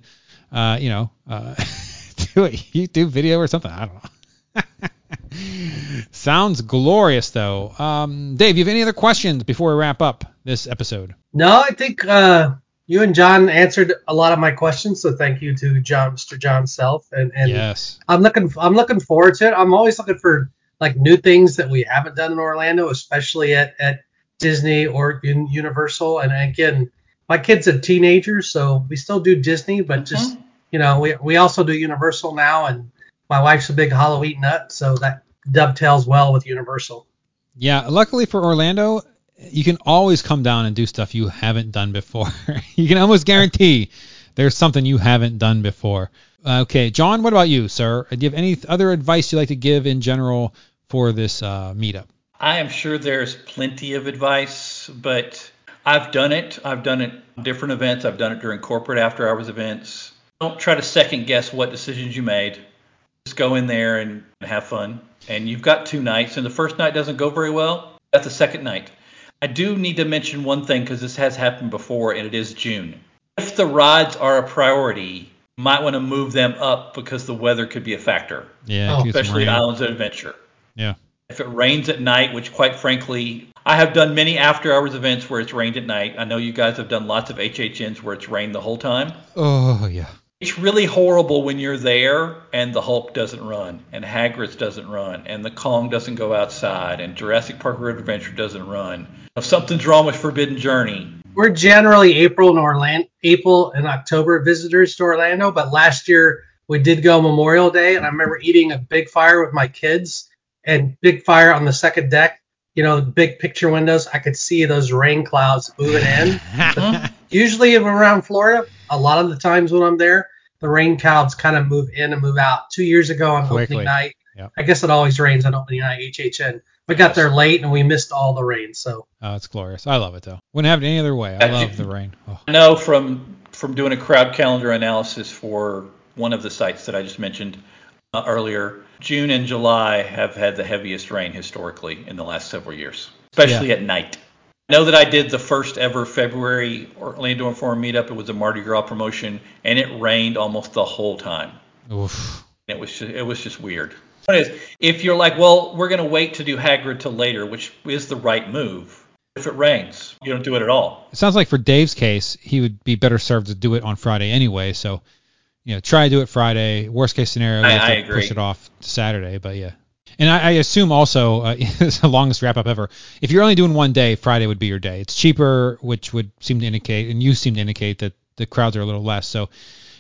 uh, you know uh, do a YouTube video or something. I don't know. Sounds glorious, though. Um, Dave, you have any other questions before we wrap up this episode? No, I think uh, you and Jon answered a lot of my questions, so thank you to Jon, Mr. John Self, and and yes, I'm looking I'm looking forward to it. I'm always looking for like new things that we haven't done in Orlando, especially at at Disney or in Universal. And again, my kid's are teenagers, so we still do Disney, but just you know, we we also do Universal now, and my wife's a big Halloween nut, so that dovetails well with Universal. Yeah, luckily for Orlando, you can always come down and do stuff you haven't done before. you can almost guarantee there's something you haven't done before. Okay, Jon, what about you, sir? Do you have any other advice you'd like to give in general for this uh, meetup? I am sure there's plenty of advice, but I've done it. I've done it different events. I've done it during corporate after hours events. Don't try to second guess what decisions you made. Just go in there and have fun. And you've got two nights, and the first night doesn't go very well. That's the second night. I do need to mention one thing because this has happened before, and it is June. If the rides are a priority, you might want to move them up because the weather could be a factor. Yeah, Oh, especially at Islands of Adventure. Yeah. If it rains at night, which quite frankly, I have done many after hours events where it's rained at night. I know you guys have done lots of HHNs where it's rained the whole time. Oh yeah. It's really horrible when you're there and the Hulk doesn't run, and Hagrid's doesn't run, and the Kong doesn't go outside, and Jurassic Park River Adventure doesn't run. If something's wrong with Forbidden Journey, We're generally April and Orlando, April and October visitors to Orlando, but last year we did go Memorial Day, and I remember eating a big fire with my kids, and big fire on the second deck. You know, the big picture windows. I could see those rain clouds moving in. Usually around Florida, a lot of the times when I'm there, the rain clouds kind of move in and move out. Two years ago on Quickly. opening night, Yep. I guess it always rains on opening night HHN. We got there late and we missed all the rain, so Oh, it's glorious. I love it though. Wouldn't have it any other way. I love the rain. Oh. I know from from doing a crowd calendar analysis for one of the sites that I just mentioned uh, earlier, June and July have had the heaviest rain historically in the last several years, especially at night. I know that I did the first ever February Orlando Informer meetup. It was a Mardi Gras promotion, and it rained almost the whole time. Oof. It was just, it was just weird. Is, if you're like, well, we're gonna wait to do Hagrid till later, which is the right move. If it rains, you don't do it at all. It sounds like for Dave's case, he would be better served to do it on Friday anyway. So, you know, try to do it Friday. Worst case scenario, I- to I agree. push it off to Saturday. But yeah. And I, I assume also, uh, it's the longest wrap up ever. If you're only doing one day, Friday would be your day. It's cheaper, which would seem to indicate, and you seem to indicate that the crowds are a little less. So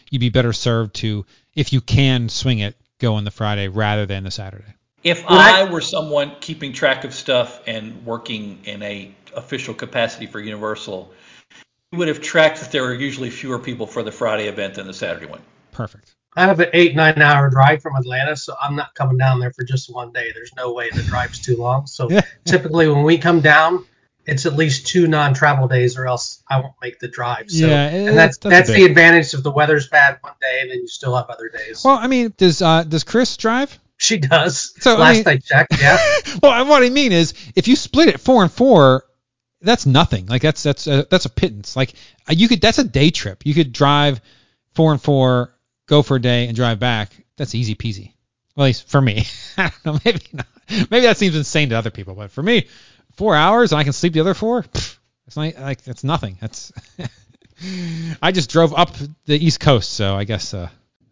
you'd be better served to, if you can swing it, go on the Friday rather than the Saturday. If I- I were someone keeping track of stuff and working in a official capacity for Universal, we would have tracked that there are usually fewer people for the Friday event than the Saturday one. Perfect. I have an eight nine hour drive from Atlanta, so I'm not coming down there for just one day. There's no way the drive's too long. So typically when we come down, it's at least two non-travel days, or else I won't make the drive. So, Yeah, and that's that's that's, the advantage if the weather's bad one day, and then you still have other days. Well, I mean, does uh, does Chris drive? she does. So, last I, mean- checked, yeah. well, what I mean is, if you split it four and four, that's nothing. Like that's that's a, that's a pittance. Like uh, you could that's a day trip. You could drive four and four, go for a day, and drive back. That's easy peasy. Well, at least for me. Know. Maybe not. Maybe that seems insane to other people, but for me, four hours and I can sleep the other four. pff, It's not like that's nothing. That's I just drove up the East Coast, so I guess uh,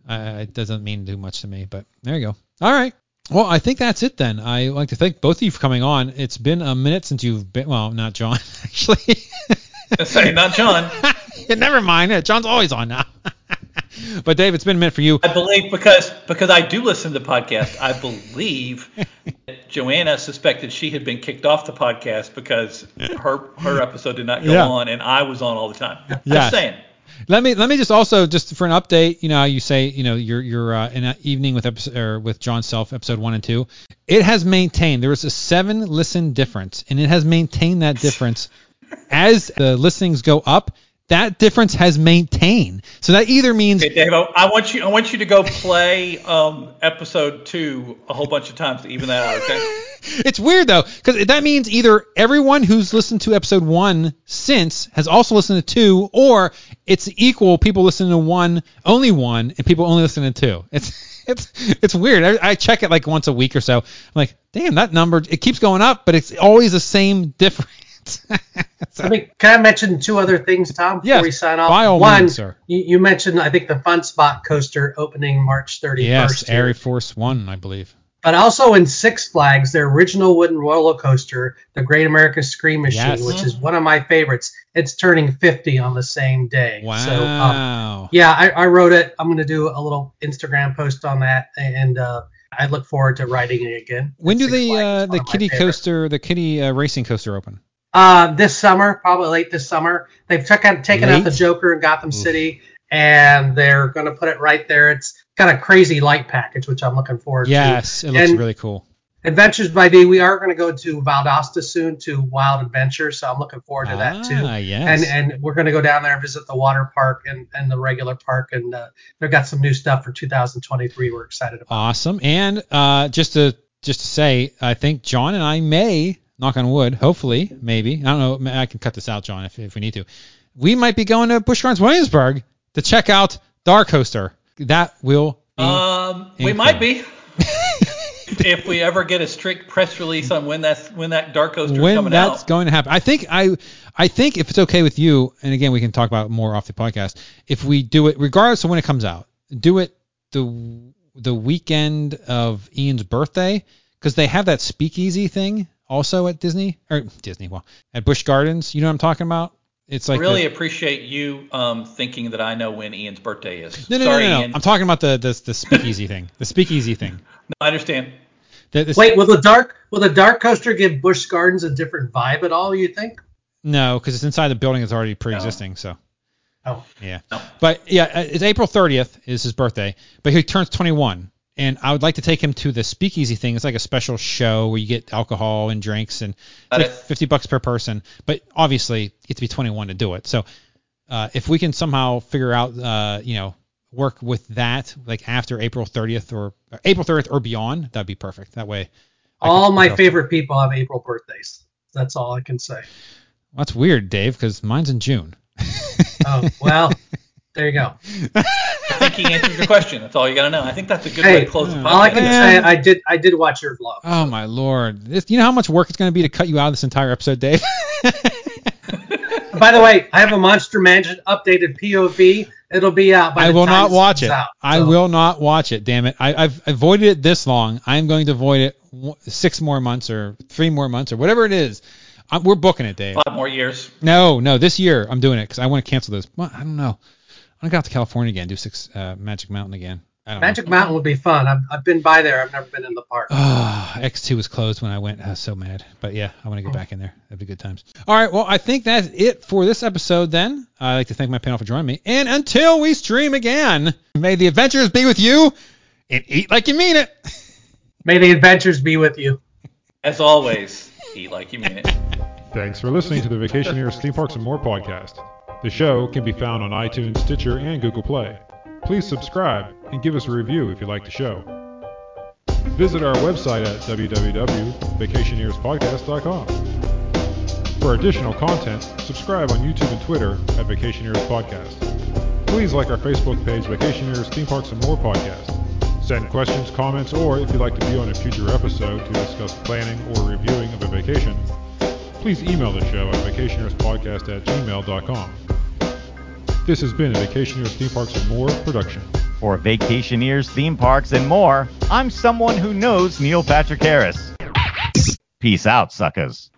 it doesn't mean too much to me. But there you go. All right. Well, I think that's it then. I like to thank both of you for coming on. It's been a minute since you've been. Well, not Jon, actually. Say, not Jon. Yeah, Never mind. Jon's always on now. But Dave, it's been a minute for you. I believe because because I do listen to the podcast. I believe that Joanna suspected she had been kicked off the podcast because her her episode did not go Yeah. on, and I was on all the time. Yes. Just saying. Let me let me just also just for an update. You know, you say you know you're you're uh, in an evening with episode or with Jon Self episode one and two. It has maintained there was a seven listen difference, and it has maintained that difference as the listings go up. That difference has maintained. So that either means Okay, Dave, I, want you I want you to go play um, episode two a whole bunch of times to even that out. Okay. it's weird though, because that means either everyone who's listened to episode one since has also listened to two, or it's equal people listening to one, only one, and people only listen to two. It's it's it's weird. I, I check it like once a week or so. I'm like, damn, that number it keeps going up, but it's always the same difference. I mean, can I mention two other things, Tom, before Yes, we sign off? by all One, means, sir. You, you mentioned, I think, the Fun Spot coaster opening March 31st. yes, here. Air Force One, I believe. But also in Six Flags, their original wooden roller coaster, the Great American Scream Machine, Yes. which is one of my favorites. It's turning 50 on the same day. Wow. So, um, yeah, I, I wrote it. I'm going to do a little Instagram post on that, and uh, I look forward to riding it again. when do the uh, the kitty coaster, the kitty uh, racing coaster open? Uh, this summer, probably late this summer. They've took out, taken out the Joker in Gotham Oof. City, and they're going to put it right there. It's got a crazy light package, which I'm looking forward to. Yes, it looks And- really cool. Adventures by D, we are going to go to Valdosta soon to Wild Adventure, so I'm looking forward to that too. Ah, yes. And and we're going to go down there and visit the water park and, and the regular park, and uh, they've got some new stuff for 2023. We're excited about. Awesome. And uh, just to just to say, I think Jon and I may knock on wood, hopefully, maybe. I don't know. I can cut this out, Jon, if, if we need to. We might be going to Busch Gardens Williamsburg to check out Dark Coaster. That will be. Um, we might be. if we ever get a strict press release on when that's when that dark coaster is when coming that's out. going to happen. I think I I think if it's okay with you, and again we can talk about more off the podcast. If we do it, regardless of when it comes out, do it the the weekend of Ian's birthday because they have that speakeasy thing also at Disney or Disney, well at Busch Gardens. You know what I'm talking about? It's like I really the- appreciate you um, thinking that I know when Ian's birthday is. no, no, Sorry, no, no, no. Ian. I'm talking about the the, the speakeasy thing. The speakeasy thing. No, I understand. The, the- Wait, will the dark will the dark coaster give Busch Gardens a different vibe at all? You think? No, because it's inside the building. It's already pre-existing. So. Oh, Yeah. No. But yeah, uh, it's April 30th is his birthday, but he turns 21. And I would like to take him to the speakeasy thing. It's like a special show where you get alcohol and drinks and it's like 50 bucks per person. But obviously, you have to be 21 to do it. So uh, if we can somehow figure out, uh, you know, work with that like after April 30th or uh, April 30th or beyond, that'd be perfect. That way. I all my favorite people have April birthdays. That's all I can say. That's weird, Dave, because mine's in June. Oh well, there you go. I think he answered your question. That's all you got to know. I think that's a good Hey, way to close the podcast. All I can say, I did I did watch your vlog. Oh my lord! This, you know how much work it's going to be to cut you out of this entire episode, Dave? By the way, I have a Monster Mansion updated POV. It'll be out by the way. I the will time not watch it. out. I will not watch it. Damn it! I, I've avoided it this long. I'm going to avoid it six more months or three more months or whatever it is. i we're booking it, Dave. Five more years. No, no, this year I'm doing it because I want to cancel this. I don't know. I want to go out to California again, do six uh, Magic Mountain again. I don't Magic Mountain would be fun. I've, I've been by there. I've never been in the park. know. Ah, X2 was closed when I went. I was so mad. But yeah, I want to get back in there. That'd be good times. All right. Well, I think that's it for this episode then. I'd like to thank my panel for joining me. And until we stream again, may the adventures be with you and eat like you mean it. May the adventures be with you. As always, eat like you mean it. Thanks for listening to the Vacationeers Theme Parks and More podcast. The show can be found on iTunes, Stitcher, and Google Play. Please subscribe and give us a review if you like the show. Visit our website at www.vacationeerspodcast.com. For additional content, subscribe on YouTube and Twitter at Vacationeers Podcast. Please like our Facebook page, Vacationeers Theme Parks and More Podcast. Send questions, comments, or if you'd like to be on a future episode to discuss planning or reviewing of a vacation, please email the show at vacationeerspodcast at gmail.com. This has been a Vacationeers Theme Parks and More production. For Vacationeers, theme parks, and more, I'm someone who knows Neil Patrick Harris. Peace out, suckers.